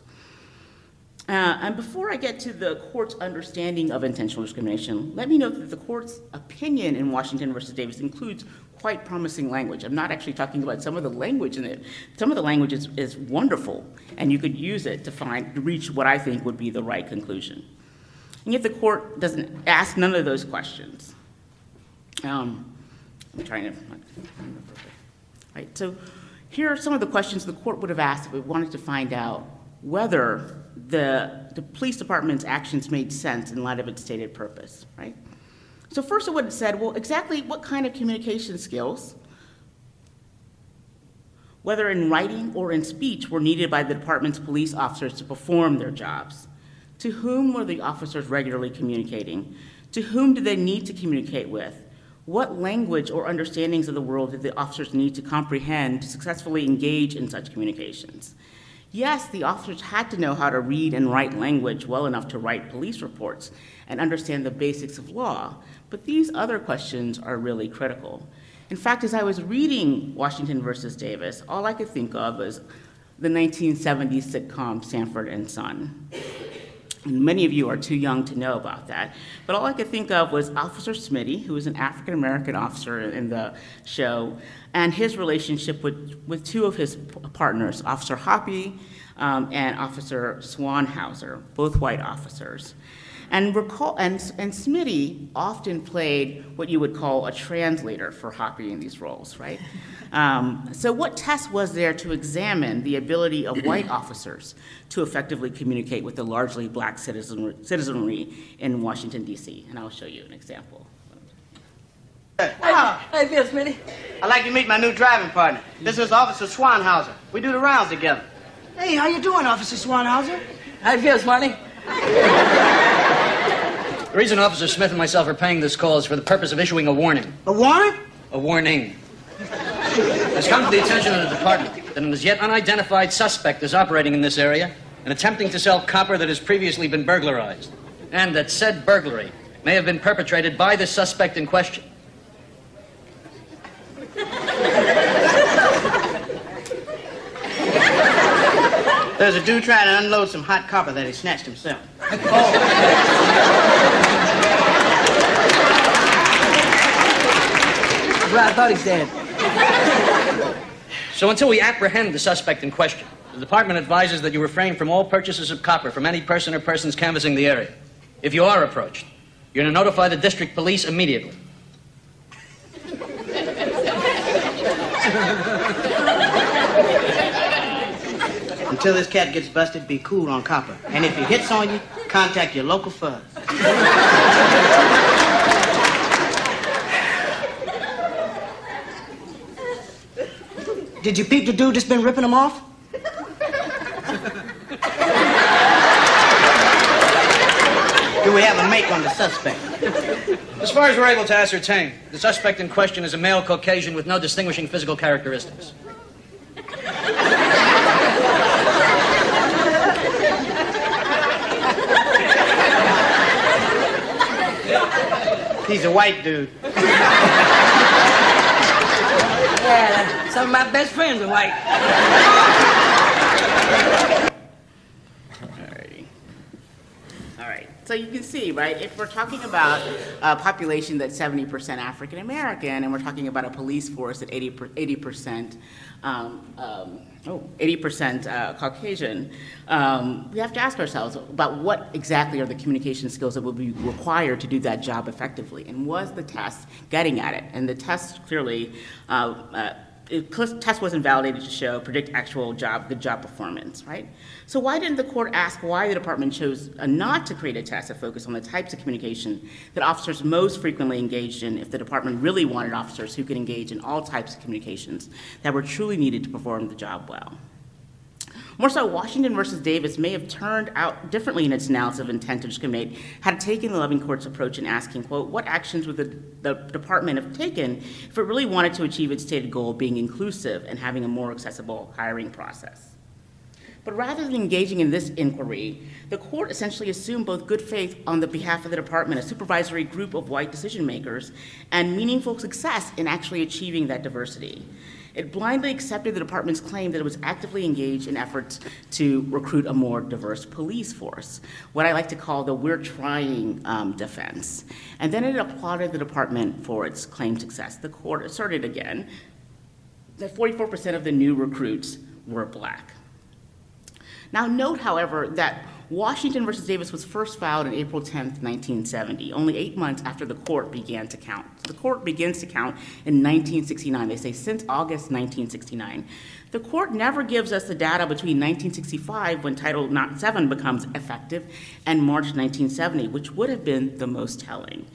Uh, and before I get to the court's understanding of intentional discrimination, let me note that the court's opinion in Washington versus Davis includes quite promising language. I'm not actually talking about some of the language in it. Some of the language is, is wonderful, and you could use it to find to reach what I think would be the right conclusion. And yet the court doesn't ask none of those questions. Um, I'm trying to. Right, so here are some of the questions the court would have asked if it wanted to find out whether the, the police department's actions made sense in light of its stated purpose, right? So first it would have said, well, exactly what kind of communication skills, whether in writing or in speech, were needed by the department's police officers to perform their jobs? To whom were the officers regularly communicating? To whom did they need to communicate with? What language or understandings of the world did the officers need to comprehend to successfully engage in such communications? Yes, the officers had to know how to read and write language well enough to write police reports and understand the basics of law, but these other questions are really critical. In fact, as I was reading Washington versus Davis, all I could think of was the 1970s sitcom Sanford and Son. And many of you are too young to know about that. But all I could think of was Officer Smitty, who was an African American officer in the show, and his relationship with, with two of his partners, Officer Hoppy um, and Officer Swanhauser, both white officers. And, recall, and, and Smitty often played what you would call a translator for Hoppy in these roles, right? Um, so, what test was there to examine the ability of white officers to effectively communicate with the largely black citizenry, citizenry in Washington, D.C.? And I'll show you an example. Ah, hey, Bill Smitty. I'd like to meet my new driving partner. This is Officer Swanhauser. We do the rounds together. Hey, how you doing, Officer Swanhauser? How you feel, Swanee? The reason Officer Smith and myself are paying this call is for the purpose of issuing a warning. A warrant? A warning. It's come to the attention of the department that an as yet unidentified suspect is operating in this area and attempting to sell copper that has previously been burglarized, and that said burglary may have been perpetrated by the suspect in question. There's a dude trying to unload some hot copper that he snatched himself. Well, I thought he's dead. So until we apprehend the suspect in question, the department advises that you refrain from all purchases of copper from any person or persons canvassing the area. If you are approached, you're to notify the district police immediately. Until this cat gets busted, be cool on copper. And if he hits on you, contact your local fuzz. Did you peep the dude that's been ripping him off? Do we have a make on the suspect? As far as we're able to ascertain, the suspect in question is a male Caucasian with no distinguishing physical characteristics. He's a white dude. Yeah, some of my best friends are white. Alrighty. All right, so you can see, right, if we're talking about a population that's seventy percent African American, and we're talking about a police force at eighty percent, um, um, oh, eighty percent uh, Caucasian, um, we have to ask ourselves about what exactly are the communication skills that will be required to do that job effectively, and was the test getting at it? And the test clearly, uh, uh, it, test wasn't validated to show predict actual job, good job performance, right? So why didn't the court ask why the department chose uh, not to create a test that focused on the types of communication that officers most frequently engaged in if the department really wanted officers who could engage in all types of communications that were truly needed to perform the job well? More so, Washington versus Davis may have turned out differently in its analysis of intent to discriminate had taken the Loving Court's approach in asking, quote, what actions would the, the department have taken if it really wanted to achieve its stated goal of being inclusive and having a more accessible hiring process? But rather than engaging in this inquiry, the court essentially assumed both good faith on the behalf of the department, a supervisory group of white decision makers, and meaningful success in actually achieving that diversity. It blindly accepted the department's claim that it was actively engaged in efforts to recruit a more diverse police force, what I like to call the we're trying um, defense. And then it applauded the department for its claimed success. The court asserted again that 44% of the new recruits were black. Now, note, however, that Washington versus Davis was first filed on April 10, 1970, only eight months after the court began to count. The court begins to count in 1969. They say since August 1969. The court never gives us the data between 1965, when Title VII becomes effective, and March 1970, which would have been the most telling.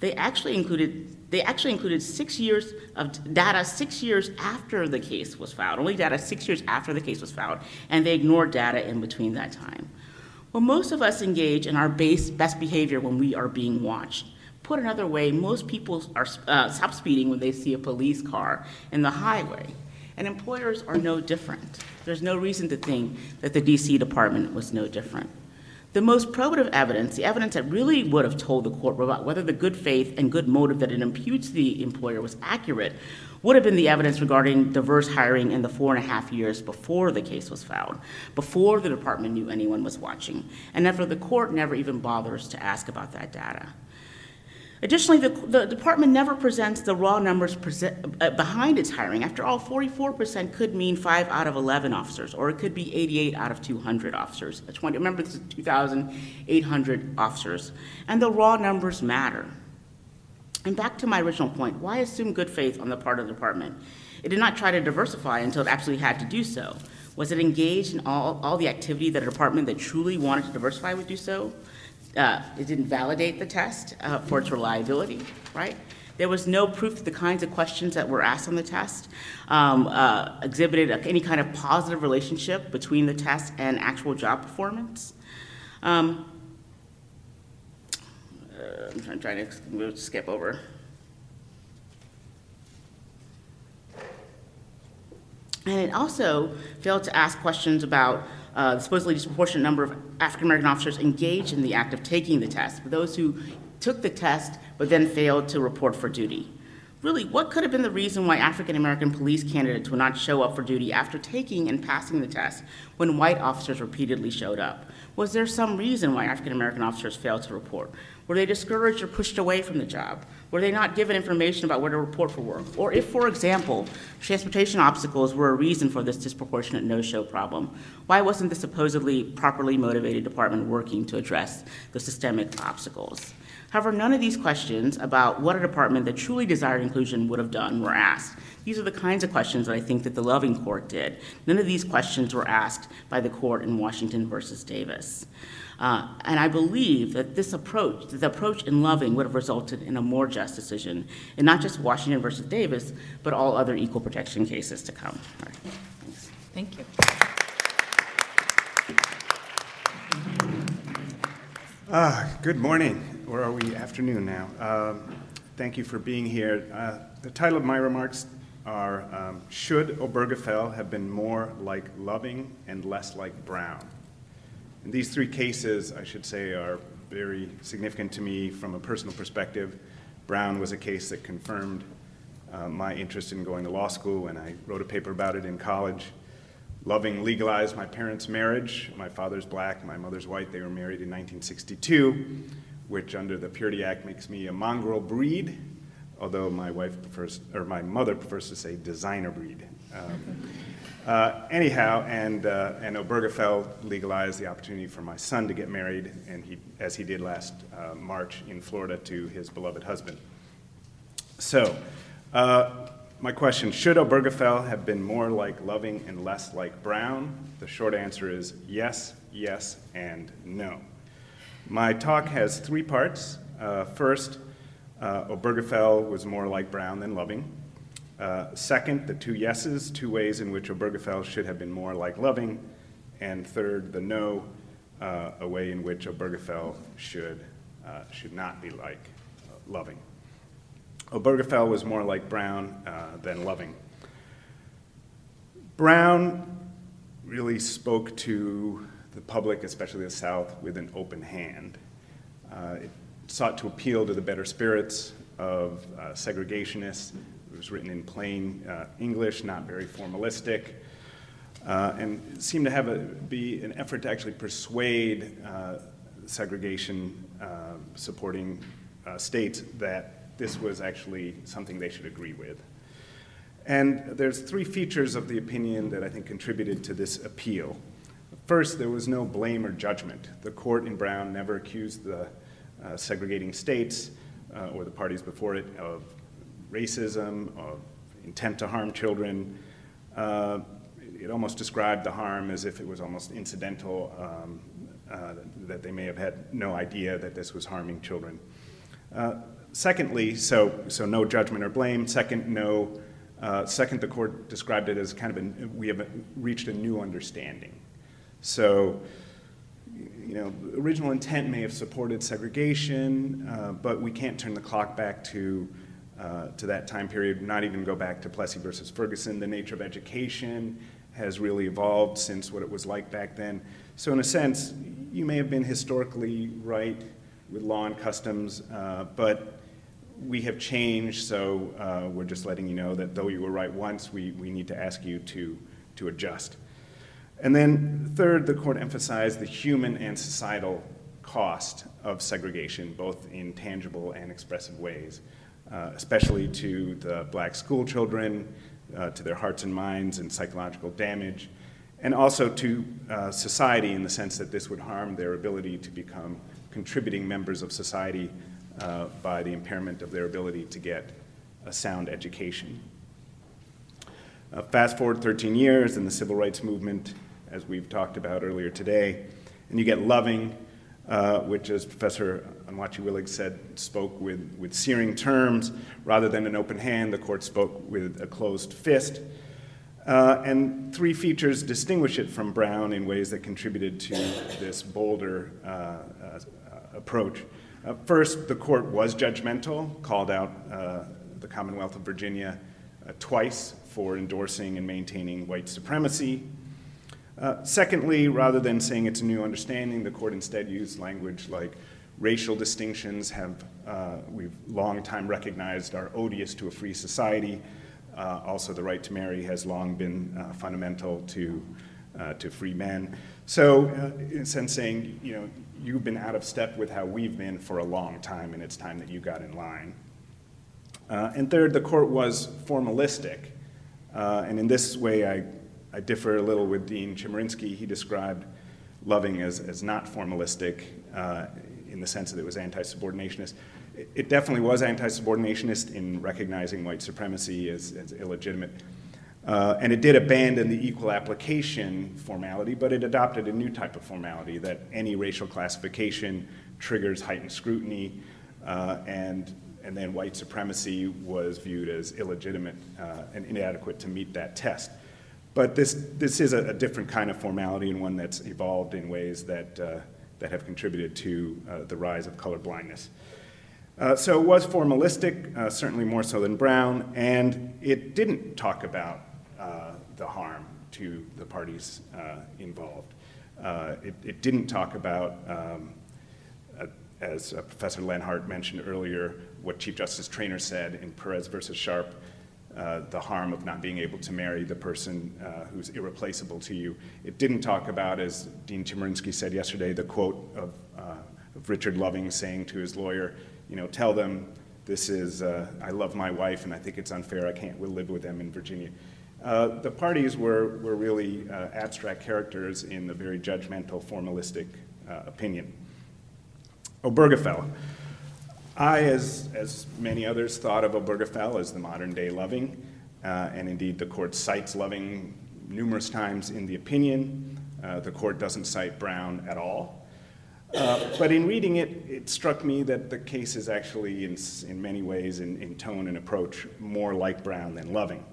They actually included they actually included six years of data six years after the case was filed, only data six years after the case was filed, and they ignored data in between that time. Well, most of us engage in our base, best behavior when we are being watched. Put another way, most people are, uh, stop speeding when they see a police car in the highway. And employers are no different. There's no reason to think that the DC department was no different. The most probative evidence, the evidence that really would have told the court about whether the good faith and good motive that it imputes to the employer was accurate, would have been the evidence regarding diverse hiring in the four and a half years before the case was filed, before the department knew anyone was watching, and therefore the court never even bothers to ask about that data. Additionally, the, the department never presents the raw numbers present, uh, behind its hiring. After all, 44% could mean 5 out of 11 officers, or it could be 88 out of 200 officers. 20, remember, this is 2,800 officers. And the raw numbers matter. And back to my original point, why assume good faith on the part of the department? It did not try to diversify until it absolutely had to do so. Was it engaged in all, all the activity that a department that truly wanted to diversify would do so? Uh, it didn't validate the test uh, for its reliability, right? There was no proof that the kinds of questions that were asked on the test um, uh, exhibited any kind of positive relationship between the test and actual job performance. Um, uh, I'm trying, trying to skip over. And it also failed to ask questions about uh, the supposedly disproportionate number of African American officers engaged in the act of taking the test, but those who took the test but then failed to report for duty. Really, what could have been the reason why African American police candidates would not show up for duty after taking and passing the test when white officers repeatedly showed up? Was there some reason why African American officers failed to report? Were they discouraged or pushed away from the job? Were they not given information about where to report for work? Or if, for example, transportation obstacles were a reason for this disproportionate no-show problem, why wasn't the supposedly properly motivated department working to address the systemic obstacles? However, none of these questions about what a department that truly desired inclusion would have done were asked. These are the kinds of questions that I think that the Loving Court did. None of these questions were asked by the court in Washington versus Davis. Uh, and I believe that this approach, the approach in Loving, would have resulted in a more just decision in not just Washington versus Davis, but all other equal protection cases to come. Thank you. Uh, good morning, or are we afternoon now? Um, thank you for being here. Uh, the title of my remarks are um, Should Obergefell have been more like Loving and less like Brown? And these three cases, I should say, are very significant to me from a personal perspective. Brown was a case that confirmed uh, my interest in going to law school, and I wrote a paper about it in college. Loving legalized my parents' marriage. My father's black, my mother's white. They were married in 1962, which under the Purity Act makes me a mongrel breed, although my wife prefers, or my mother prefers to say designer breed. Um, uh, anyhow, and, uh, and Obergefell legalized the opportunity for my son to get married, and he, as he did last uh, March in Florida to his beloved husband. So, uh, my question, should Obergefell have been more like Loving and less like Brown? The short answer is yes, yes, and no. My talk has three parts. Uh, first, uh, Obergefell was more like Brown than Loving. Uh, second, the two yeses, two ways in which Obergefell should have been more like Loving. And third, the no, uh, a way in which Obergefell should, uh, should not be like uh, Loving. Obergefell was more like Brown uh, than Loving. Brown really spoke to the public, especially the South, with an open hand. Uh, it sought to appeal to the better spirits of uh, segregationists. It was written in plain uh, English, not very formalistic, uh, and seemed to have a, be an effort to actually persuade uh, segregation uh, supporting states that this was actually something they should agree with. And there's three features of the opinion that I think contributed to this appeal. First, there was no blame or judgment. The court in Brown never accused the uh, segregating states uh, or the parties before it of racism, of intent to harm children. Uh, it almost described the harm as if it was almost incidental, um, uh, that they may have had no idea that this was harming children. Secondly, so, so no judgment or blame. Second, no. Uh, second, the court described it as kind of a, we have reached a new understanding. So, you know, original intent may have supported segregation, uh, but we can't turn the clock back to uh, to that time period. Not even go back to Plessy versus Ferguson. The nature of education has really evolved since what it was like back then. So, in a sense, you may have been historically right with law and customs, uh, but we have changed, so uh, we're just letting you know that though you were right once, we, we need to ask you to, to adjust. And then, third, the court emphasized the human and societal cost of segregation, both in tangible and expressive ways, uh, especially to the black school children, uh, to their hearts and minds and psychological damage, and also to uh, society in the sense that this would harm their ability to become contributing members of society uh, by the impairment of their ability to get a sound education. Uh, fast forward 13 years and the civil rights movement, as we've talked about earlier today, and you get Loving, uh, which, as Professor Onwuachi Willig said, spoke with, with searing terms. Rather than an open hand, the court spoke with a closed fist. Uh, and three features distinguish it from Brown in ways that contributed to this bolder uh, uh, approach. Uh, first, the court was judgmental, called out uh, the Commonwealth of Virginia twice for endorsing and maintaining white supremacy. Uh, secondly, rather than saying it's a new understanding, the court instead used language like racial distinctions have, uh, we've long time recognized are odious to a free society. Uh, also, the right to marry has long been fundamental to, to free men. So, in a sense, saying, you know, you've been out of step with how we've been for a long time, and it's time that you got in line. Uh, and third, the court was formalistic. Uh, and in this way, I, I differ a little with Dean Chemerinsky. He described Loving as, as not formalistic uh, in the sense that it was anti subordinationist. It, it definitely was anti subordinationist in recognizing white supremacy as, as illegitimate. Uh, and it did abandon the equal application formality, but it adopted a new type of formality that any racial classification triggers heightened scrutiny, uh, and, and then white supremacy was viewed as illegitimate uh, and inadequate to meet that test. But this, this is a, a, different kind of formality and one that's evolved in ways that, uh, that have contributed to uh, the rise of color blindness. Uh, so it was formalistic, uh, certainly more so than Brown, and it didn't talk about uh, the harm to the parties uh, involved. It, it, didn't talk about um, as Professor Lenhardt mentioned earlier, what Chief Justice Traynor said in Perez versus Sharp, uh, the harm of not being able to marry the person uh, who's irreplaceable to you. It didn't talk about, as Dean Chemerinsky said yesterday, the quote of, uh, of Richard Loving saying to his lawyer, you know, tell them this is, uh, I love my wife and I think it's unfair, I can't live with them in Virginia. Uh, the parties were, were really uh, abstract characters in the very judgmental, formalistic uh, opinion. Obergefell. I, as, as many others, thought of Obergefell as the modern day Loving, uh, and indeed the court cites Loving numerous times in the opinion. Uh, the court doesn't cite Brown at all. Uh, but in reading it, it struck me that the case is actually, in, in many ways, in, in tone and approach, more like Brown than Loving.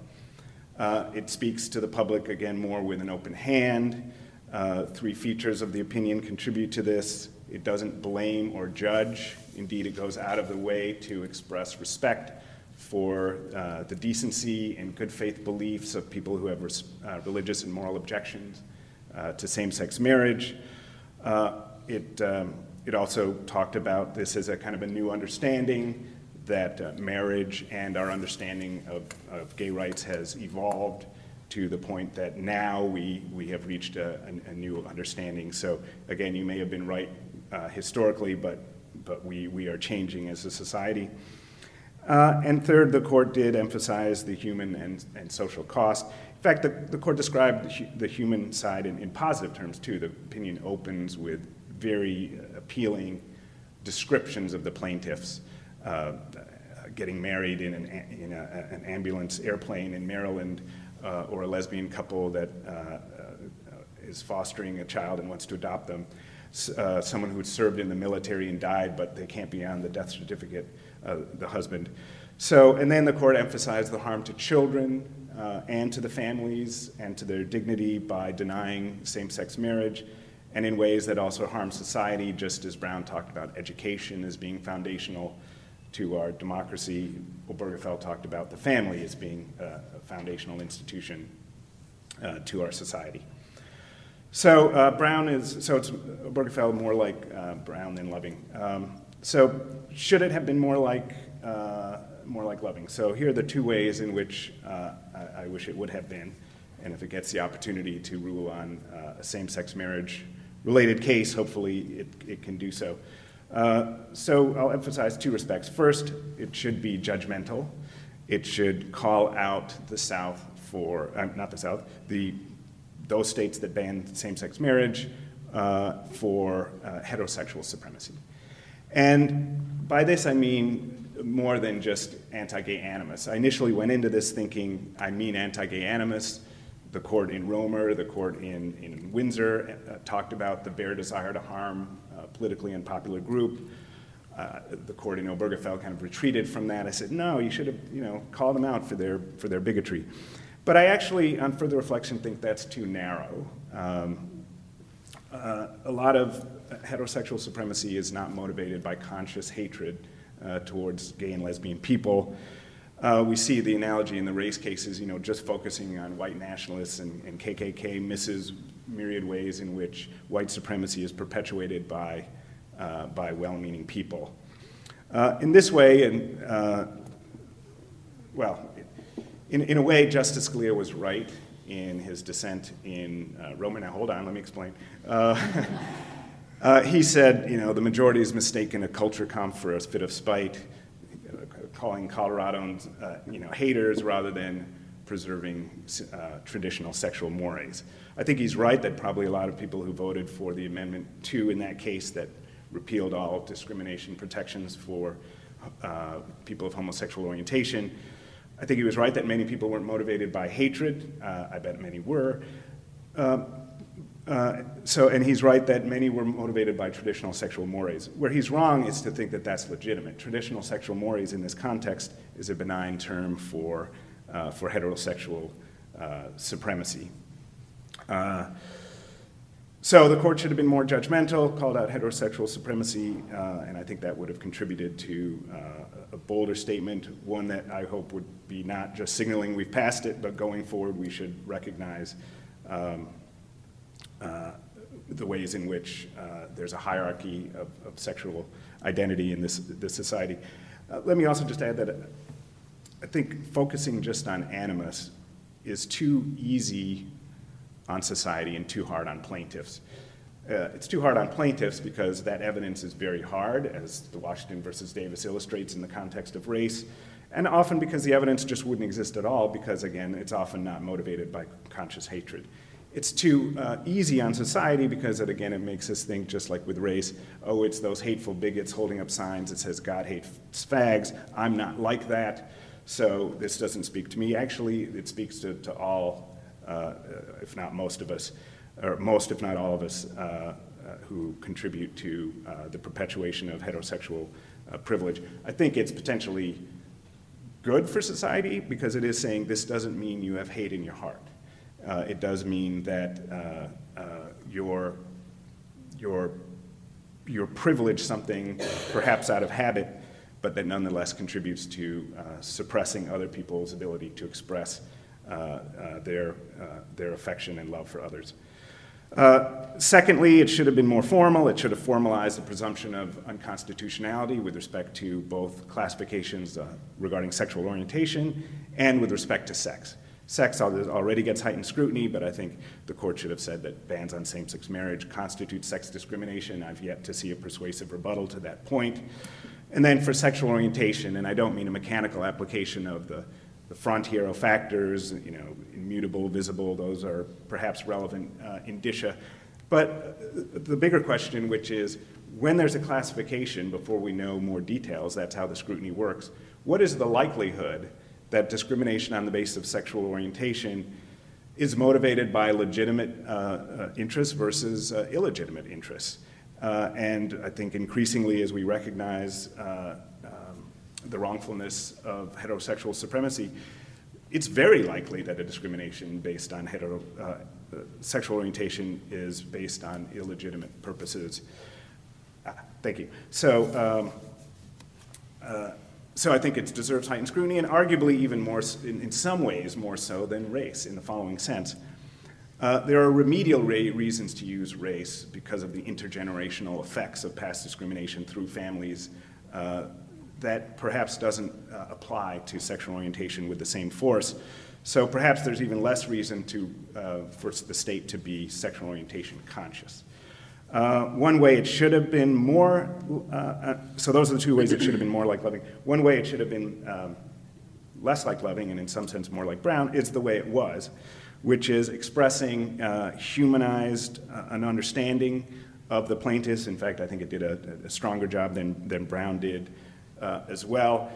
Uh, it speaks to the public, again, more with an open hand. Uh, three features of the opinion contribute to this. It doesn't blame or judge. Indeed, it goes out of the way to express respect for uh, the decency and good faith beliefs of people who have res- uh, religious and moral objections uh, to same sex marriage. Uh, it, um, it also talked about this as a kind of a new understanding that uh, marriage and our understanding of, of gay rights has evolved to the point that now we, we have reached a, a, a new understanding. So again, you may have been right uh, historically, but, but we, we are changing as a society. Uh, and third, the court did emphasize the human and, and social cost. In fact, the, the court described the, hu the human side in, in positive terms too. The opinion opens with very appealing descriptions of the plaintiffs. Uh, getting married in an, in a, an ambulance airplane in Maryland, uh, or a lesbian couple that uh, uh, is fostering a child and wants to adopt them, uh, someone who served in the military and died, but they can't be on the death certificate, uh, the husband. So, and then the court emphasized the harm to children uh, and to the families and to their dignity by denying same sex marriage and in ways that also harm society, just as Brown talked about education as being foundational to our democracy. Obergefell talked about the family as being a, a foundational institution uh, to our society. So uh, Brown is, so it's Obergefell more like uh, Brown than Loving. Um, so should it have been more like, uh, more like Loving? So here are the two ways in which uh, I, I, wish it would have been. And if it gets the opportunity to rule on uh, a same-sex marriage related case, hopefully it, it can do so. Uh, so I'll emphasize two respects. First, it should be judgmental. It should call out the South for, not the South, the, those states that ban same-sex marriage uh, for uh, heterosexual supremacy. And by this I mean more than just anti-gay animus. I initially went into this thinking I mean anti-gay animus. The court in Romer, the court in, in Windsor uh, talked about the bare desire to harm a politically unpopular group. Uh, the court in Obergefell kind of retreated from that. I said, no, you should have, you know, called them out for their, for their bigotry. But I actually, on further reflection, think that's too narrow. Um, uh, a lot of heterosexual supremacy is not motivated by conscious hatred uh, towards gay and lesbian people. Uh, we see the analogy in the race cases, you know, just focusing on white nationalists and, and KKK misses myriad ways in which white supremacy is perpetuated by, uh, by well-meaning people. Uh, in this way, and uh, well, in, in a way, Justice Scalia was right in his dissent in uh, Romer. Now, hold on, let me explain. Uh, uh, he said, you know, the majority is mistaken a Kulturkampf for a fit of spite, calling Coloradans, you know, haters rather than preserving traditional sexual mores. I think he's right that probably a lot of people who voted for the Amendment 2 in that case that repealed all discrimination protections for uh, people of homosexual orientation. I think he was right that many people weren't motivated by hatred. Uh, I bet many were. Uh, uh, so, and he's right that many were motivated by traditional sexual mores. Where he's wrong is to think that that's legitimate. Traditional sexual mores in this context is a benign term for, uh, for heterosexual uh, supremacy. So the court should have been more judgmental, called out heterosexual supremacy, uh, and I think that would have contributed to uh, a bolder statement, one that I hope would be not just signaling we've passed it, but going forward we should recognize um, uh, the ways in which uh, there's a hierarchy of, of, sexual identity in this, this society. Uh, let me also just add that uh, I think focusing just on animus is too easy on society and too hard on plaintiffs. Uh, it's too hard on plaintiffs because that evidence is very hard, as the Washington versus Davis illustrates in the context of race, and often because the evidence just wouldn't exist at all because, again, it's often not motivated by conscious hatred. It's too uh, easy on society because, it, again, it makes us think, just like with race, oh, it's those hateful bigots holding up signs that says God hates fags. I'm not like that, so this doesn't speak to me. Actually, it speaks to, to all, if not most of us, or most, if not all of us, uh, uh who contribute to uh, the perpetuation of heterosexual uh, privilege. I think it's potentially good for society because it is saying this doesn't mean you have hate in your heart. Uh, it does mean that uh, uh, you're, you're, you're privileged something, perhaps out of habit, but that nonetheless contributes to uh, suppressing other people's ability to express uh, uh, their, their affection and love for others. Uh, secondly, it should have been more formal. It should have formalized the presumption of unconstitutionality with respect to both classifications uh, regarding sexual orientation and with respect to sex. Sex already gets heightened scrutiny, but I think the court should have said that bans on same sex marriage constitute sex discrimination. I've yet to see a persuasive rebuttal to that point. And then for sexual orientation, and I don't mean a mechanical application of the the Frontiero factors, you know, immutable, visible, those are perhaps relevant uh, indicia. But the bigger question, which is when there's a classification before we know more details, that's how the scrutiny works, what is the likelihood that discrimination on the basis of sexual orientation is motivated by legitimate uh, uh, interests versus uh, illegitimate interests? Uh, and I think increasingly as we recognize uh, the wrongfulness of heterosexual supremacy, it's very likely that a discrimination based on hetero, uh, sexual orientation is based on illegitimate purposes. Ah, thank you. So, um, uh, so I think it deserves heightened scrutiny, and arguably even more, in, in some ways, more so than race, in the following sense. Uh, there are remedial reasons to use race because of the intergenerational effects of past discrimination through families uh, that perhaps doesn't uh, apply to sexual orientation with the same force. So perhaps there's even less reason to, uh, for the state to be sexual orientation conscious. Uh, one way it should have been more, uh, uh, so those are the two ways it should have been more like Loving. One way it should have been um, less like Loving, and in some sense more like Brown, is the way it was, which is expressing uh, humanized an understanding of the plaintiffs. In fact, I think it did a, a stronger job than, than Brown did uh, as well.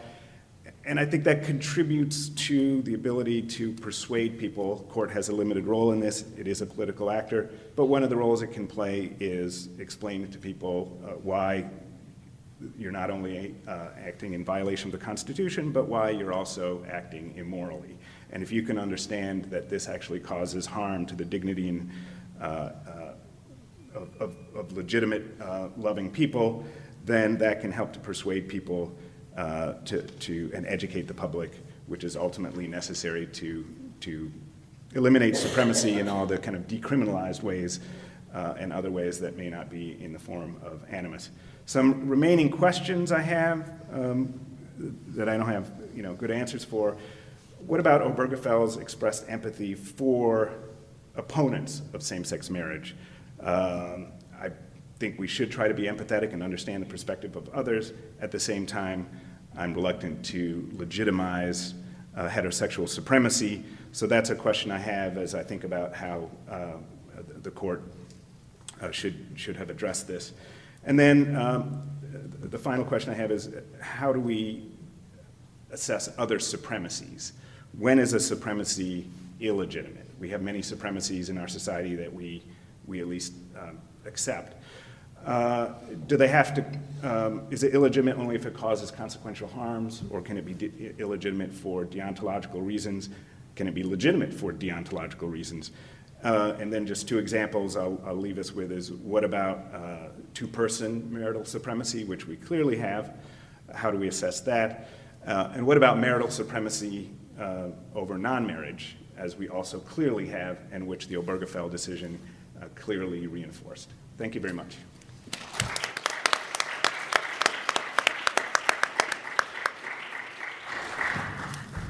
And I think that contributes to the ability to persuade people. Court has a limited role in this. It is a political actor. But one of the roles it can play is explain to people uh, why you're not only uh, acting in violation of the Constitution, but why you're also acting immorally. And if you can understand that this actually causes harm to the dignity and, uh, uh of, of, of, legitimate, uh, loving people, then that can help to persuade people uh, to, to, and educate the public, which is ultimately necessary to, to eliminate supremacy in all the kind of decriminalized ways uh, and other ways that may not be in the form of animus. Some remaining questions I have um, that I don't have you know, good answers for. What about Obergefell's expressed empathy for opponents of same-sex marriage? Um, think we should try to be empathetic and understand the perspective of others. At the same time, I'm reluctant to legitimize uh, heterosexual supremacy. So that's a question I have as I think about how uh, the court uh, should, should have addressed this. And then um, the final question I have is how do we assess other supremacies? When is a supremacy illegitimate? We have many supremacies in our society that we, we at least um, accept. Uh, do they have to, um, is it illegitimate only if it causes consequential harms, or can it be de- illegitimate for deontological reasons? Can it be legitimate for deontological reasons? Uh, and then just two examples I'll, I'll, leave us with is what about uh, two person marital supremacy, which we clearly have? How do we assess that? Uh, and what about marital supremacy uh, over non marriage, as we also clearly have, and which the Obergefell decision clearly reinforced? Thank you very much.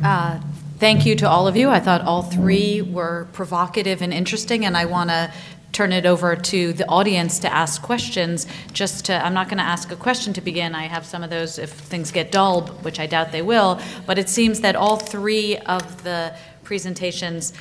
Uh, Thank you to all of you. I thought all three were provocative and interesting, and I want to turn it over to the audience to ask questions. Just to, I'm not going to ask a question to begin. I have some of those if things get dull, which I doubt they will. But it seems that all three of the presentations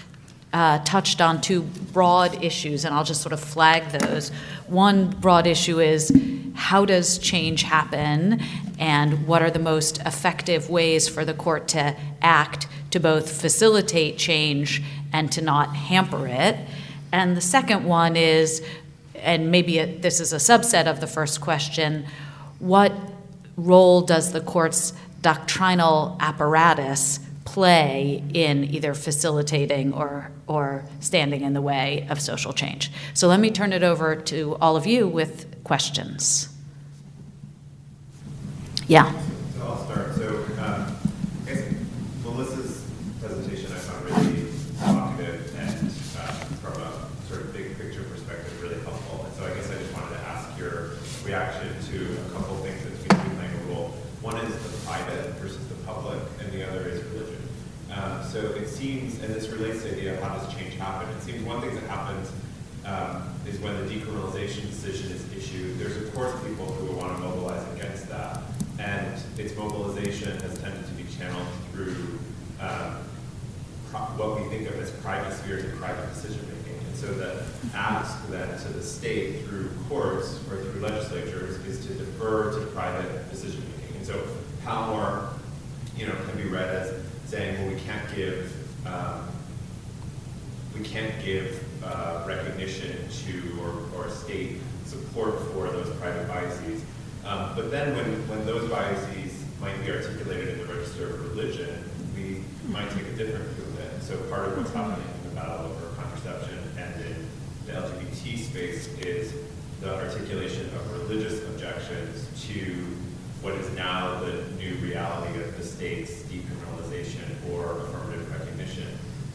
uh, touched on two broad issues, and I'll just sort of flag those. One broad issue is how does change happen, and what are the most effective ways for the court to act to both facilitate change and to not hamper it? And the second one is, and maybe it, this is a subset of the first question, what role does the court's doctrinal apparatus play in either facilitating or, or standing in the way of social change. So let me turn it over to all of you with questions. Yeah. So I'll start. So um, I guess Melissa's presentation I found really provocative and uh, from a sort of big picture perspective really helpful. And so I guess I just wanted to ask your reaction to a couple of things that seem to be playing a role. One is the private versus the public, and the other is religion. Um, so it seems, and this relates to the idea of how does change happen. It seems one thing that happens um, is when the decriminalization decision is issued, there's of course people who will want to mobilize against that. And its mobilization has tended to be channeled through um, what we think of as private spheres and private decision making. And so the ask then to the state through courts or through legislatures is to defer to private decision making. And so Palmore, you know, can be read as saying, well, we can't give um, we can't give uh, recognition to or, or state support for those private biases. Um, but then when, when those biases might be articulated in the register of religion, we might take a different view of it. So part of what's happening in the battle over contraception and in the LGBT space is the articulation of religious objections to what is now the new reality of the state's decriminalization or affirmative recognition.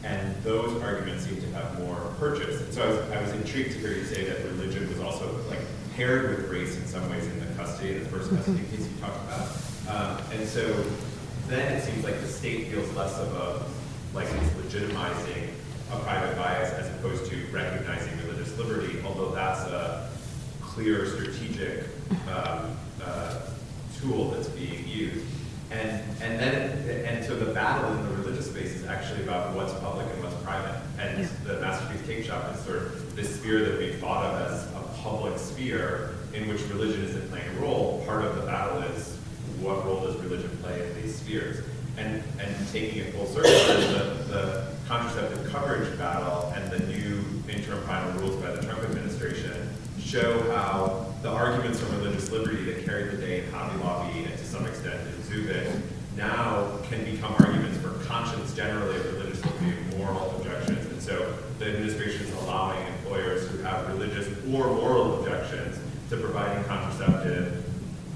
And those arguments seem to have more purchase. And so I was, I was intrigued to hear you say that religion was also like paired with race in some ways in the custody, the first custody case you talked about. Um, and so then it seems like the state feels less of a, like it's legitimizing a private bias as opposed to recognizing religious liberty, although that's a clear strategic um, uh, tool that's being used. And, and then, and so the battle in the religious space is actually about what's public and what's private. And yeah. the Masterpiece Cakeshop is sort of this sphere that we thought of as public sphere in which religion isn't playing a role. Part of the battle is what role does religion play in these spheres? And, and taking it full circle, the, the contraceptive coverage battle and the new interim final rules by the Trump administration show how the arguments for religious liberty that carried the day in Hobby Lobby and to some extent in Zubik now can become arguments for conscience generally of religious liberty moral objections. And so the administration is allowing employers who have religious or moral objections to providing contraceptive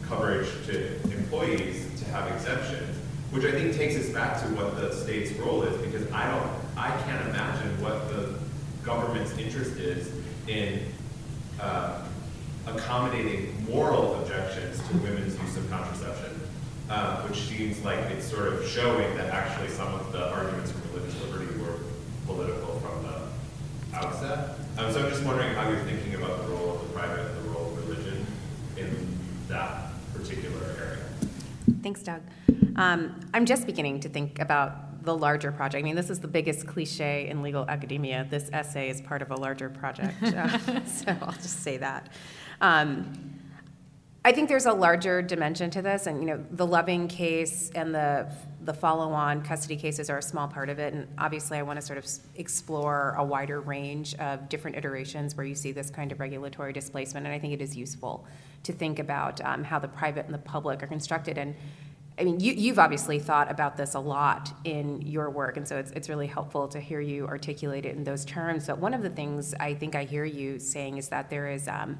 coverage to employees to have exemptions, which I think takes us back to what the state's role is, because I don't, I can't imagine what the government's interest is in uh, accommodating moral objections to women's use of contraception, uh, which seems like it's sort of showing that actually some of the arguments for religious liberty were political outset. Um, so I'm just wondering how you're thinking about the role of the private and the role of religion in that particular area. Thanks, Doug. Um, I'm just beginning to think about the larger project. I mean, this is the biggest cliche in legal academia. This essay is part of a larger project. uh, so I'll just say that. Um, I think there's a larger dimension to this, and you know, the Loving case and the the follow-on custody cases are a small part of it. And obviously, I want to sort of explore a wider range of different iterations where you see this kind of regulatory displacement. And I think it is useful to think about um, how the private and the public are constructed. And I mean, you, you've obviously thought about this a lot in your work, and so it's, it's really helpful to hear you articulate it in those terms. But one of the things I think I hear you saying is that there is um,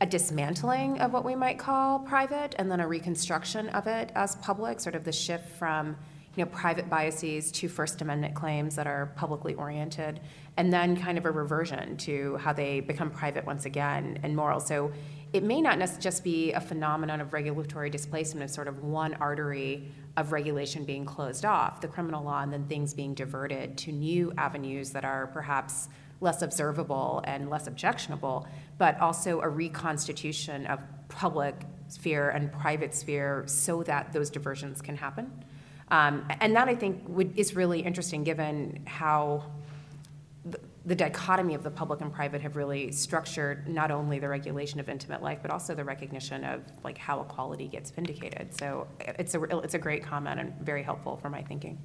a dismantling of what we might call private and then a reconstruction of it as public, sort of the shift from you know, private biases to First Amendment claims that are publicly oriented, and then kind of a reversion to how they become private once again and moral. So it may not just be a phenomenon of regulatory displacement of sort of one artery of regulation being closed off, the criminal law, and then things being diverted to new avenues that are perhaps less observable and less objectionable, but also a reconstitution of public sphere and private sphere so that those diversions can happen. Um, and that I think would, is really interesting given how the, the dichotomy of the public and private have really structured not only the regulation of intimate life, but also the recognition of like how equality gets vindicated. So it's a, it's a great comment and very helpful for my thinking.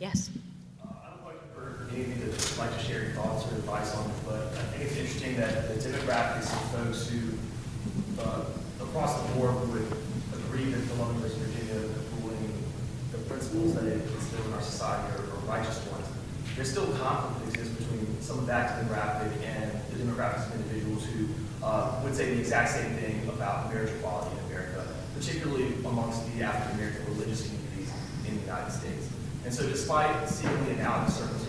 Yes. Uh, I don't like for any of you that would like to share your thoughts or advice on it, but I think it's interesting that the demographics of folks who, uh, across the board, would agree that versus Virginia ruling the principles that it instilled in our society are, are righteous ones. There's still conflict that exists between some of that demographic and the demographics of individuals who uh, would say the exact same thing about marriage equality in America, particularly amongst the African American religious communities in the United States. And so despite seemingly analogous circumstances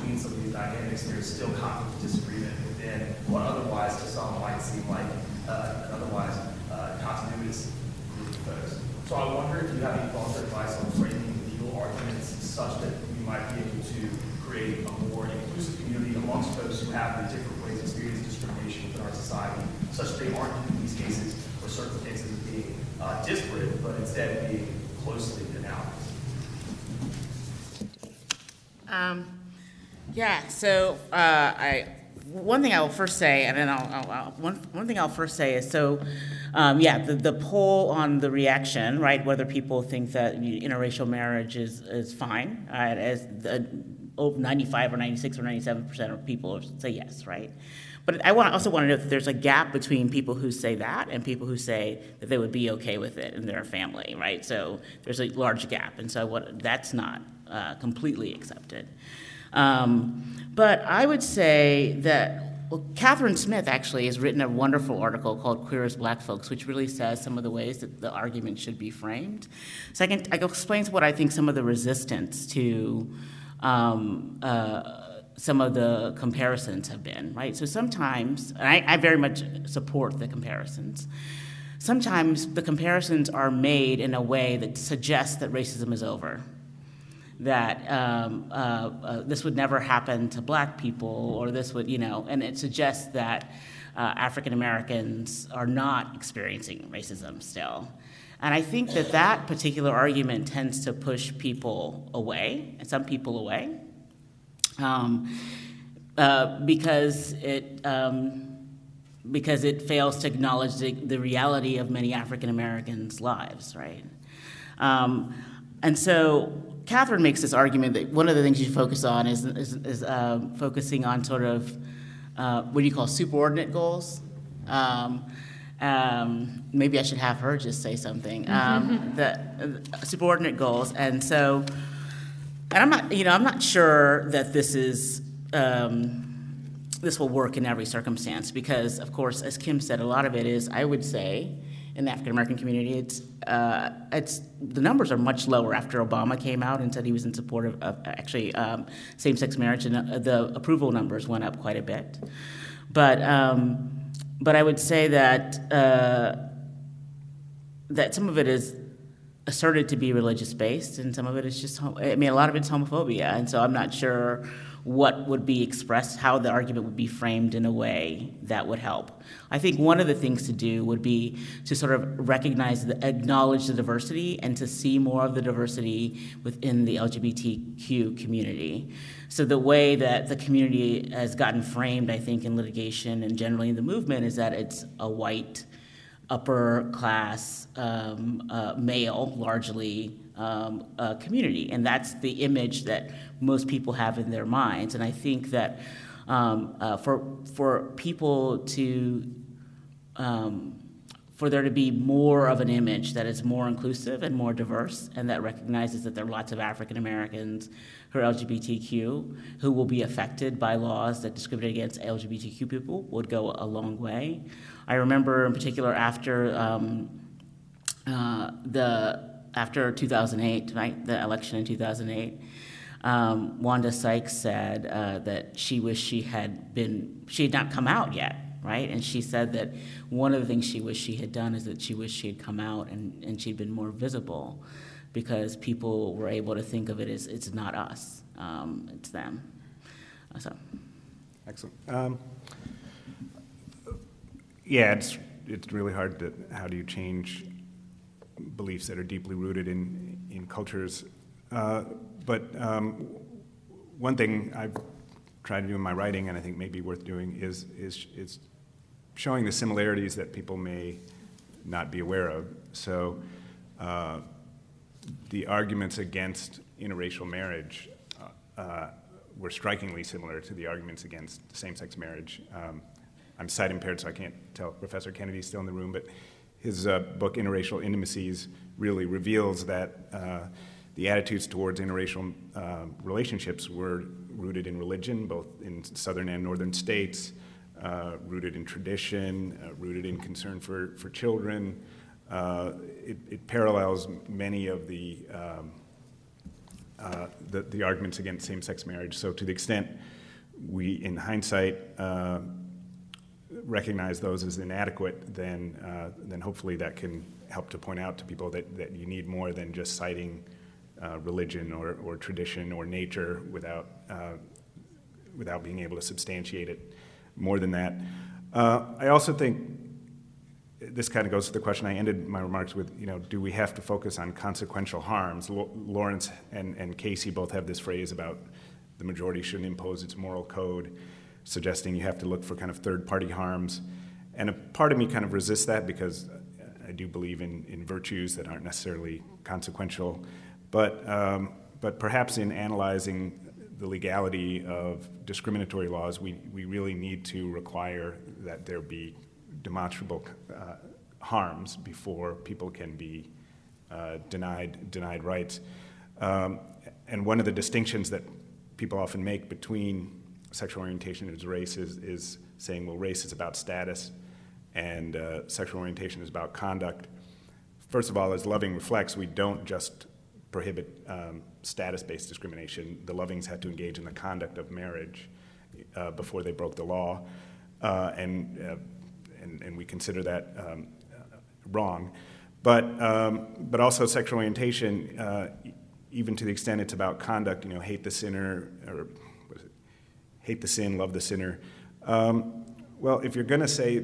between some of these dynamics, there is still conflict and disagreement within what otherwise to some might seem like uh, an otherwise uh, continuous group of folks. So I wonder if you have any thoughts or advice on framing legal arguments such that we might be able to create a more inclusive community amongst folks who have the different ways of experiencing discrimination within our society, such that they aren't in these cases or cases being uh, disparate, but instead being closely analogous. Um, yeah, so uh, I, one thing I will first say, and then I'll, I'll, I'll one, one thing I'll first say is so, um, yeah, the, the poll on the reaction, right, whether people think that interracial marriage is, is fine, right, as the, over 95 or 96 or 97 percent of people say yes, right? But I want, also want to note that there's a gap between people who say that and people who say that they would be okay with it in their family, right? So there's a large gap, and so what, that's not uh, completely accepted. Um, but I would say that well, Catherine Smith actually has written a wonderful article called Queer as Black Folks, which really says some of the ways that the argument should be framed. Second, I explains what I think some of the resistance to um, uh, some of the comparisons have been, right? So sometimes, and I, I very much support the comparisons, sometimes the comparisons are made in a way that suggests that racism is over that um, uh, uh, this would never happen to black people, or this would, you know, and it suggests that uh, African Americans are not experiencing racism still. And I think that that particular argument tends to push people away, and some people away, um, uh, because it. Um, because it fails to acknowledge the, the reality of many African Americans' lives, right? Um, and so Catherine makes this argument that one of the things you focus on is, is, is uh, focusing on sort of uh, what do you call subordinate goals. Um, um, maybe I should have her just say something. Um, the uh, subordinate goals, and so, and I'm not, you know, I'm not sure that this is um, this will work in every circumstance because, of course, as Kim said, a lot of it is, I would say, in the African American community, it's uh, it's the numbers are much lower after Obama came out and said he was in support of, of actually um, same-sex marriage, and uh, the approval numbers went up quite a bit. But um, but I would say that uh, that some of it is asserted to be religious based, and some of it is just I mean a lot of it's homophobia, and so I'm not sure what would be expressed, how the argument would be framed in a way that would help. I think one of the things to do would be to sort of recognize, the, acknowledge the diversity, and to see more of the diversity within the LGBTQ community. So the way that the community has gotten framed, I think, in litigation and generally in the movement is that it's a white, upper class um, uh, male, largely um, uh, community, and that's the image that most people have in their minds. And I think that um, uh, for for people to um, for there to be more of an image that is more inclusive and more diverse, and that recognizes that there are lots of African Americans who are LGBTQ who will be affected by laws that discriminate against LGBTQ people would go a long way. I remember, in particular, after um, uh, the after 2008, right, the election in 2008 um, Wanda Sykes said uh, that she wished she had been, she had not come out yet right? And she said that one of the things she wished she had done is that she wished she had come out and, and she'd been more visible because people were able to think of it as it's not us, um, it's them. So, Excellent. Um, Yeah, it's, it's really hard to, how do you change beliefs that are deeply rooted in, in cultures? Uh, But um, one thing I've tried to do in my writing, and I think may be worth doing, is, is, is showing the similarities that people may not be aware of. So uh, the arguments against interracial marriage uh, uh, were strikingly similar to the arguments against same-sex marriage. Um, I'm sight impaired, so I can't tell Professor Kennedy's still in the room, but his uh, book, Interracial Intimacies, really reveals that uh, the attitudes towards interracial uh, relationships were rooted in religion, both in southern and northern states, uh, rooted in tradition, uh, rooted in concern for, for children. Uh, it, it parallels many of the um, the, the arguments against same-sex marriage. So to the extent we, in hindsight, recognize those as inadequate, then, uh, then hopefully that can help to point out to people that, that you need more than just citing uh, religion or, or tradition or nature without, uh, without being able to substantiate it more than that. Uh, I also think this kind of goes to the question I ended my remarks with, you know, do we have to focus on consequential harms? L- Lawrence and, and Casey both have this phrase about the majority shouldn't impose its moral code, suggesting you have to look for kind of third-party harms. And a part of me kind of resists that because I do believe in, in virtues that aren't necessarily consequential. But, um, but perhaps in analyzing the legality of discriminatory laws, we, we really need to require that there be demonstrable uh, harms before people can be uh, denied, denied rights. Um, and one of the distinctions that people often make between sexual orientation is race is, is saying, well, race is about status and uh, sexual orientation is about conduct. First of all, as Loving reflects, we don't just prohibit um, status-based discrimination. The Lovings had to engage in the conduct of marriage uh, before they broke the law, uh, and, uh, and, and we consider that um, wrong. But, um, but also sexual orientation, uh, even to the extent it's about conduct, you know, hate the sinner, or? Hate the sin, love the sinner. Um, well, if you're going to say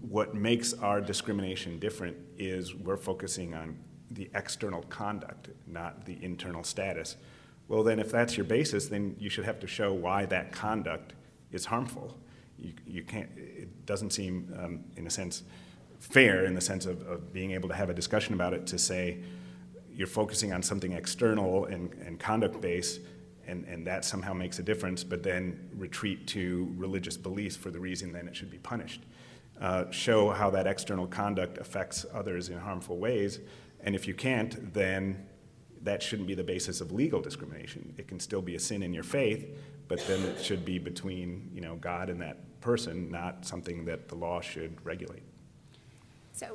what makes our discrimination different is we're focusing on the external conduct, not the internal status. Well, then, if that's your basis, then you should have to show why that conduct is harmful. You, you can't, it doesn't seem, um, in a sense, fair in the sense of, of being able to have a discussion about it to say you're focusing on something external and, and conduct based, and, and that somehow makes a difference, but then retreat to religious beliefs for the reason then it should be punished. Uh, show how that external conduct affects others in harmful ways, and if you can't, then that shouldn't be the basis of legal discrimination. It can still be a sin in your faith, but then it should be between you know God and that person, not something that the law should regulate. So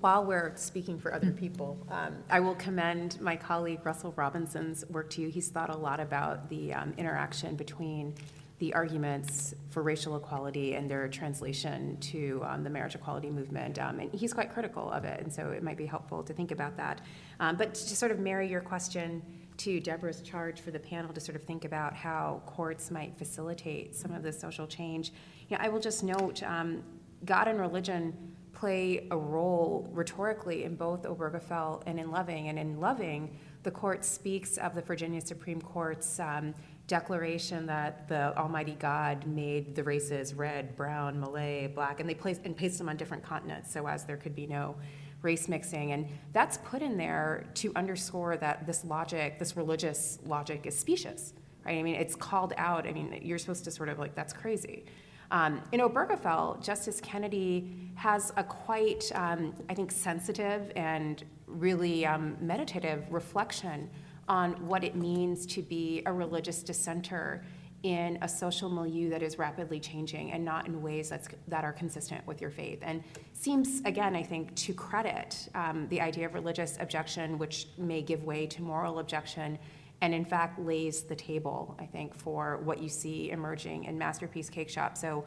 while we're speaking for other people, um, I will commend my colleague Russell Robinson's work to you. He's thought a lot about the um, interaction between the arguments for racial equality and their translation to um, the marriage equality movement. Um, and he's quite critical of it, and so it might be helpful to think about that. Um, but to sort of marry your question to Deborah's charge for the panel to sort of think about how courts might facilitate some of this social change, you know, I will just note um, God and religion play a role rhetorically in both Obergefell and in Loving. And in Loving, the court speaks of the Virginia Supreme Court's um, declaration that the Almighty God made the races red, brown, Malay, black, and they placed and placed them on different continents so as there could be no race mixing. And that's put in there to underscore that this logic, this religious logic, is specious. Right? I mean, it's called out. I mean, you're supposed to sort of like, that's crazy. Um, in Obergefell, Justice Kennedy has a quite, um, I think, sensitive and really um, meditative reflection on what it means to be a religious dissenter in a social milieu that is rapidly changing and not in ways that's, that are consistent with your faith. And seems, again, I think, to credit um, the idea of religious objection, which may give way to moral objection, and in fact lays the table, I think, for what you see emerging in Masterpiece Cakeshop. So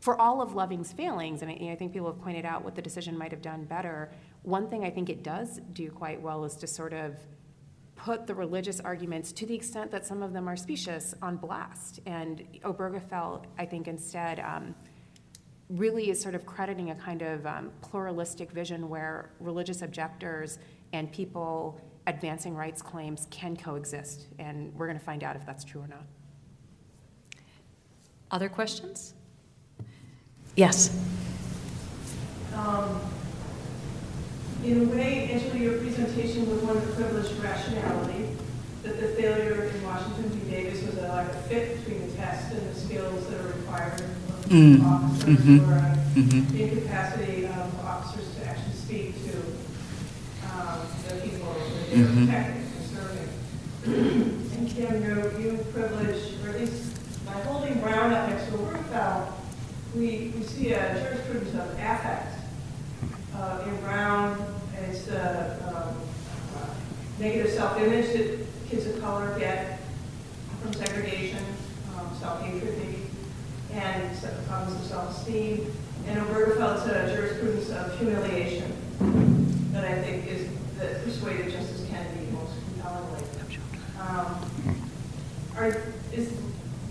for all of Loving's failings, and I, and I think people have pointed out what the decision might have done better, one thing I think it does do quite well is to sort of put the religious arguments, to the extent that some of them are specious, on blast. And Obergefell, I think, instead um, really is sort of crediting a kind of um, pluralistic vision where religious objectors and people advancing rights claims can coexist. And we're going to find out if that's true or not. Other questions? Yes. Um, in a way, Angela, your presentation was one of privileged rationality, that the failure in Washington v. Davis was a, like a fit between the test and the skills that are required of Mm. officers Mhm. or uh, Mhm. incapacity of officers to actually speak to um, the Mhm. protecting and. Kim, you, you privilege, or at least by holding Brown up next to Obergefell, we, we see a jurisprudence of affect. Uh, in Brown, it's uh, um, uh, negative self-image that kids of color get from segregation, um, self-hatred and problems of self-esteem. And Obergefell, it's a jurisprudence of humiliation that I think is, that persuaded Justice Kennedy most compellingly. Um, Are, is,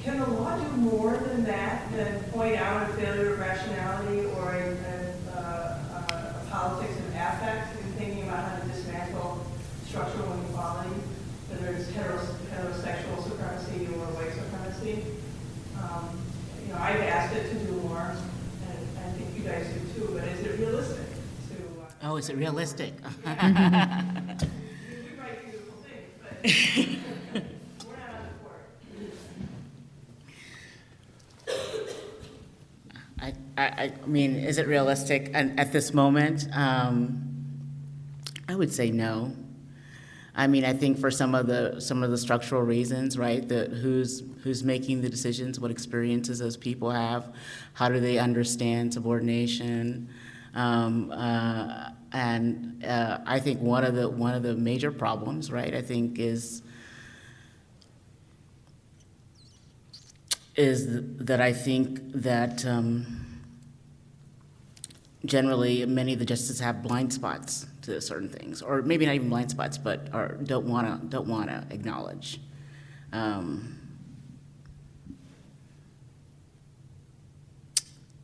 can the law do more than that, than point out a failure of rationality or a, a, uh, a politics of affect in thinking about how to dismantle structural inequality, whether it's heteros- heterosexual supremacy or white supremacy? Um, You know, I've asked it to do more, and I think you guys do too, but is it realistic to? uh, Oh, is it realistic? We write beautiful things, but we're not on the court. I, I, mean, is it realistic and at this moment? Um, I would say no. I mean, I think for some of the some of the structural reasons, right? That who's who's making the decisions, what experiences those people have, how do they understand subordination, um, uh, and uh, I think one of the one of the major problems, right? I think is is that I think that um, generally many of the justices have blind spots to certain things, or maybe not even blind spots, but or don't want to don't want to acknowledge. Um,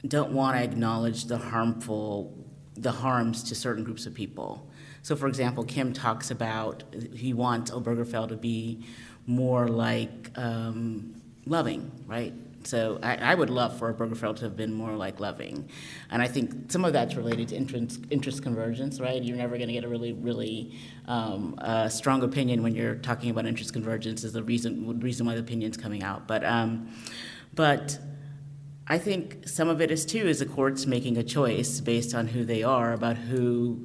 don't want to acknowledge the harmful the harms to certain groups of people. So, for example, Kim talks about he wants Obergefell to be more like um, Loving, right? So I, I would love for Obergefell to have been more like Loving, and I think some of that's related to interest, interest convergence, right? You're never going to get a really, really um, uh, strong opinion when you're talking about interest convergence. Is the reason reason why the opinion's coming out, but um, but I think some of it is too is the courts making a choice based on who they are about who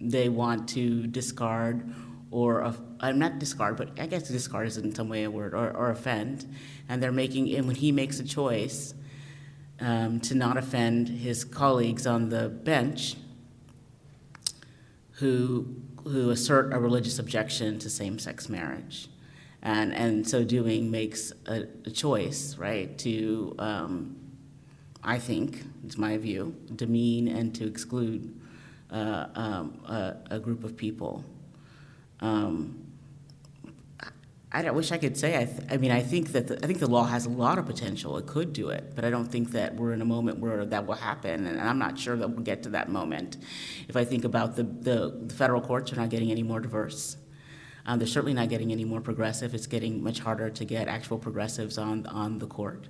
they want to discard or I'm not discard, but I guess discard is in some way a word or, or offend, and they're making and when he makes a choice um, to not offend his colleagues on the bench who who assert a religious objection to same-sex marriage and and so doing makes a, a choice right to um, I think it's my view demean and to exclude uh, um, a, a, group of people. Um, I, wish I could say. I, th- I mean, I think that the, I think the law has a lot of potential. It could do it, but I don't think that we're in a moment where that will happen, and I'm not sure that we'll get to that moment. If I think about the the, the federal courts are not getting any more diverse. Um, they're certainly not getting any more progressive. It's getting much harder to get actual progressives on on the court.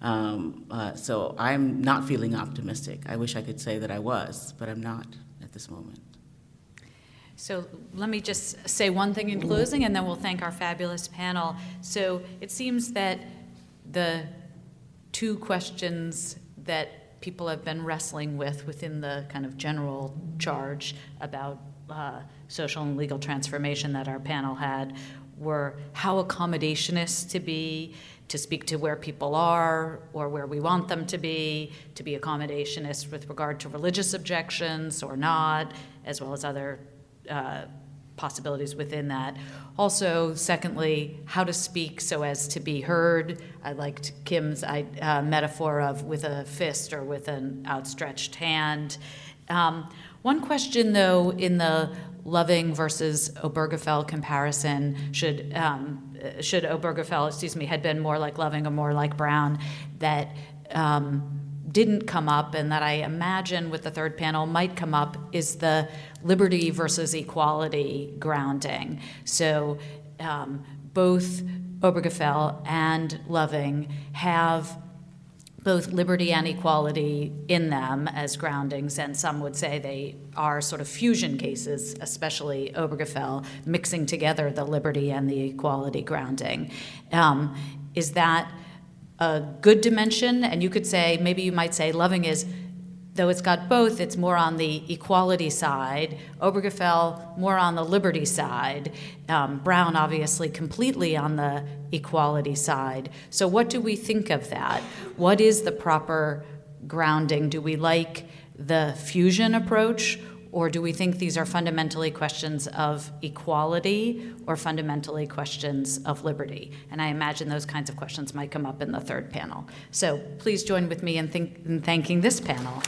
Um, uh, so I'm not feeling optimistic. I wish I could say that I was, but I'm not at this moment. So let me just say one thing in closing, and then we'll thank our fabulous panel. So it seems that the two questions that people have been wrestling with within the kind of general charge about uh, social and legal transformation that our panel had were how accommodationist to be, to speak to where people are or where we want them to be, to be accommodationist with regard to religious objections or not, as well as other uh, possibilities within that. Also, secondly, how to speak so as to be heard. I liked Kim's uh, metaphor of with a fist or with an outstretched hand. Um, one question, though, in the Loving versus Obergefell comparison, should um, should Obergefell, excuse me, had been more like Loving or more like Brown, that um, didn't come up and that I imagine with the third panel might come up is the liberty versus equality grounding. So um, both Obergefell and Loving have both liberty and equality in them as groundings, and some would say they are sort of fusion cases, especially Obergefell, mixing together the liberty and the equality grounding. Um, is that a good dimension, and you could say, maybe you might say, loving is, though it's got both, it's more on the equality side. Obergefell, more on the liberty side. Um, Brown, obviously, completely on the equality side. So, what do we think of that? What is the proper grounding? Do we like the fusion approach, or do we think these are fundamentally questions of equality or fundamentally questions of liberty? And I imagine those kinds of questions might come up in the third panel. So please join with me in, in thanking this panel.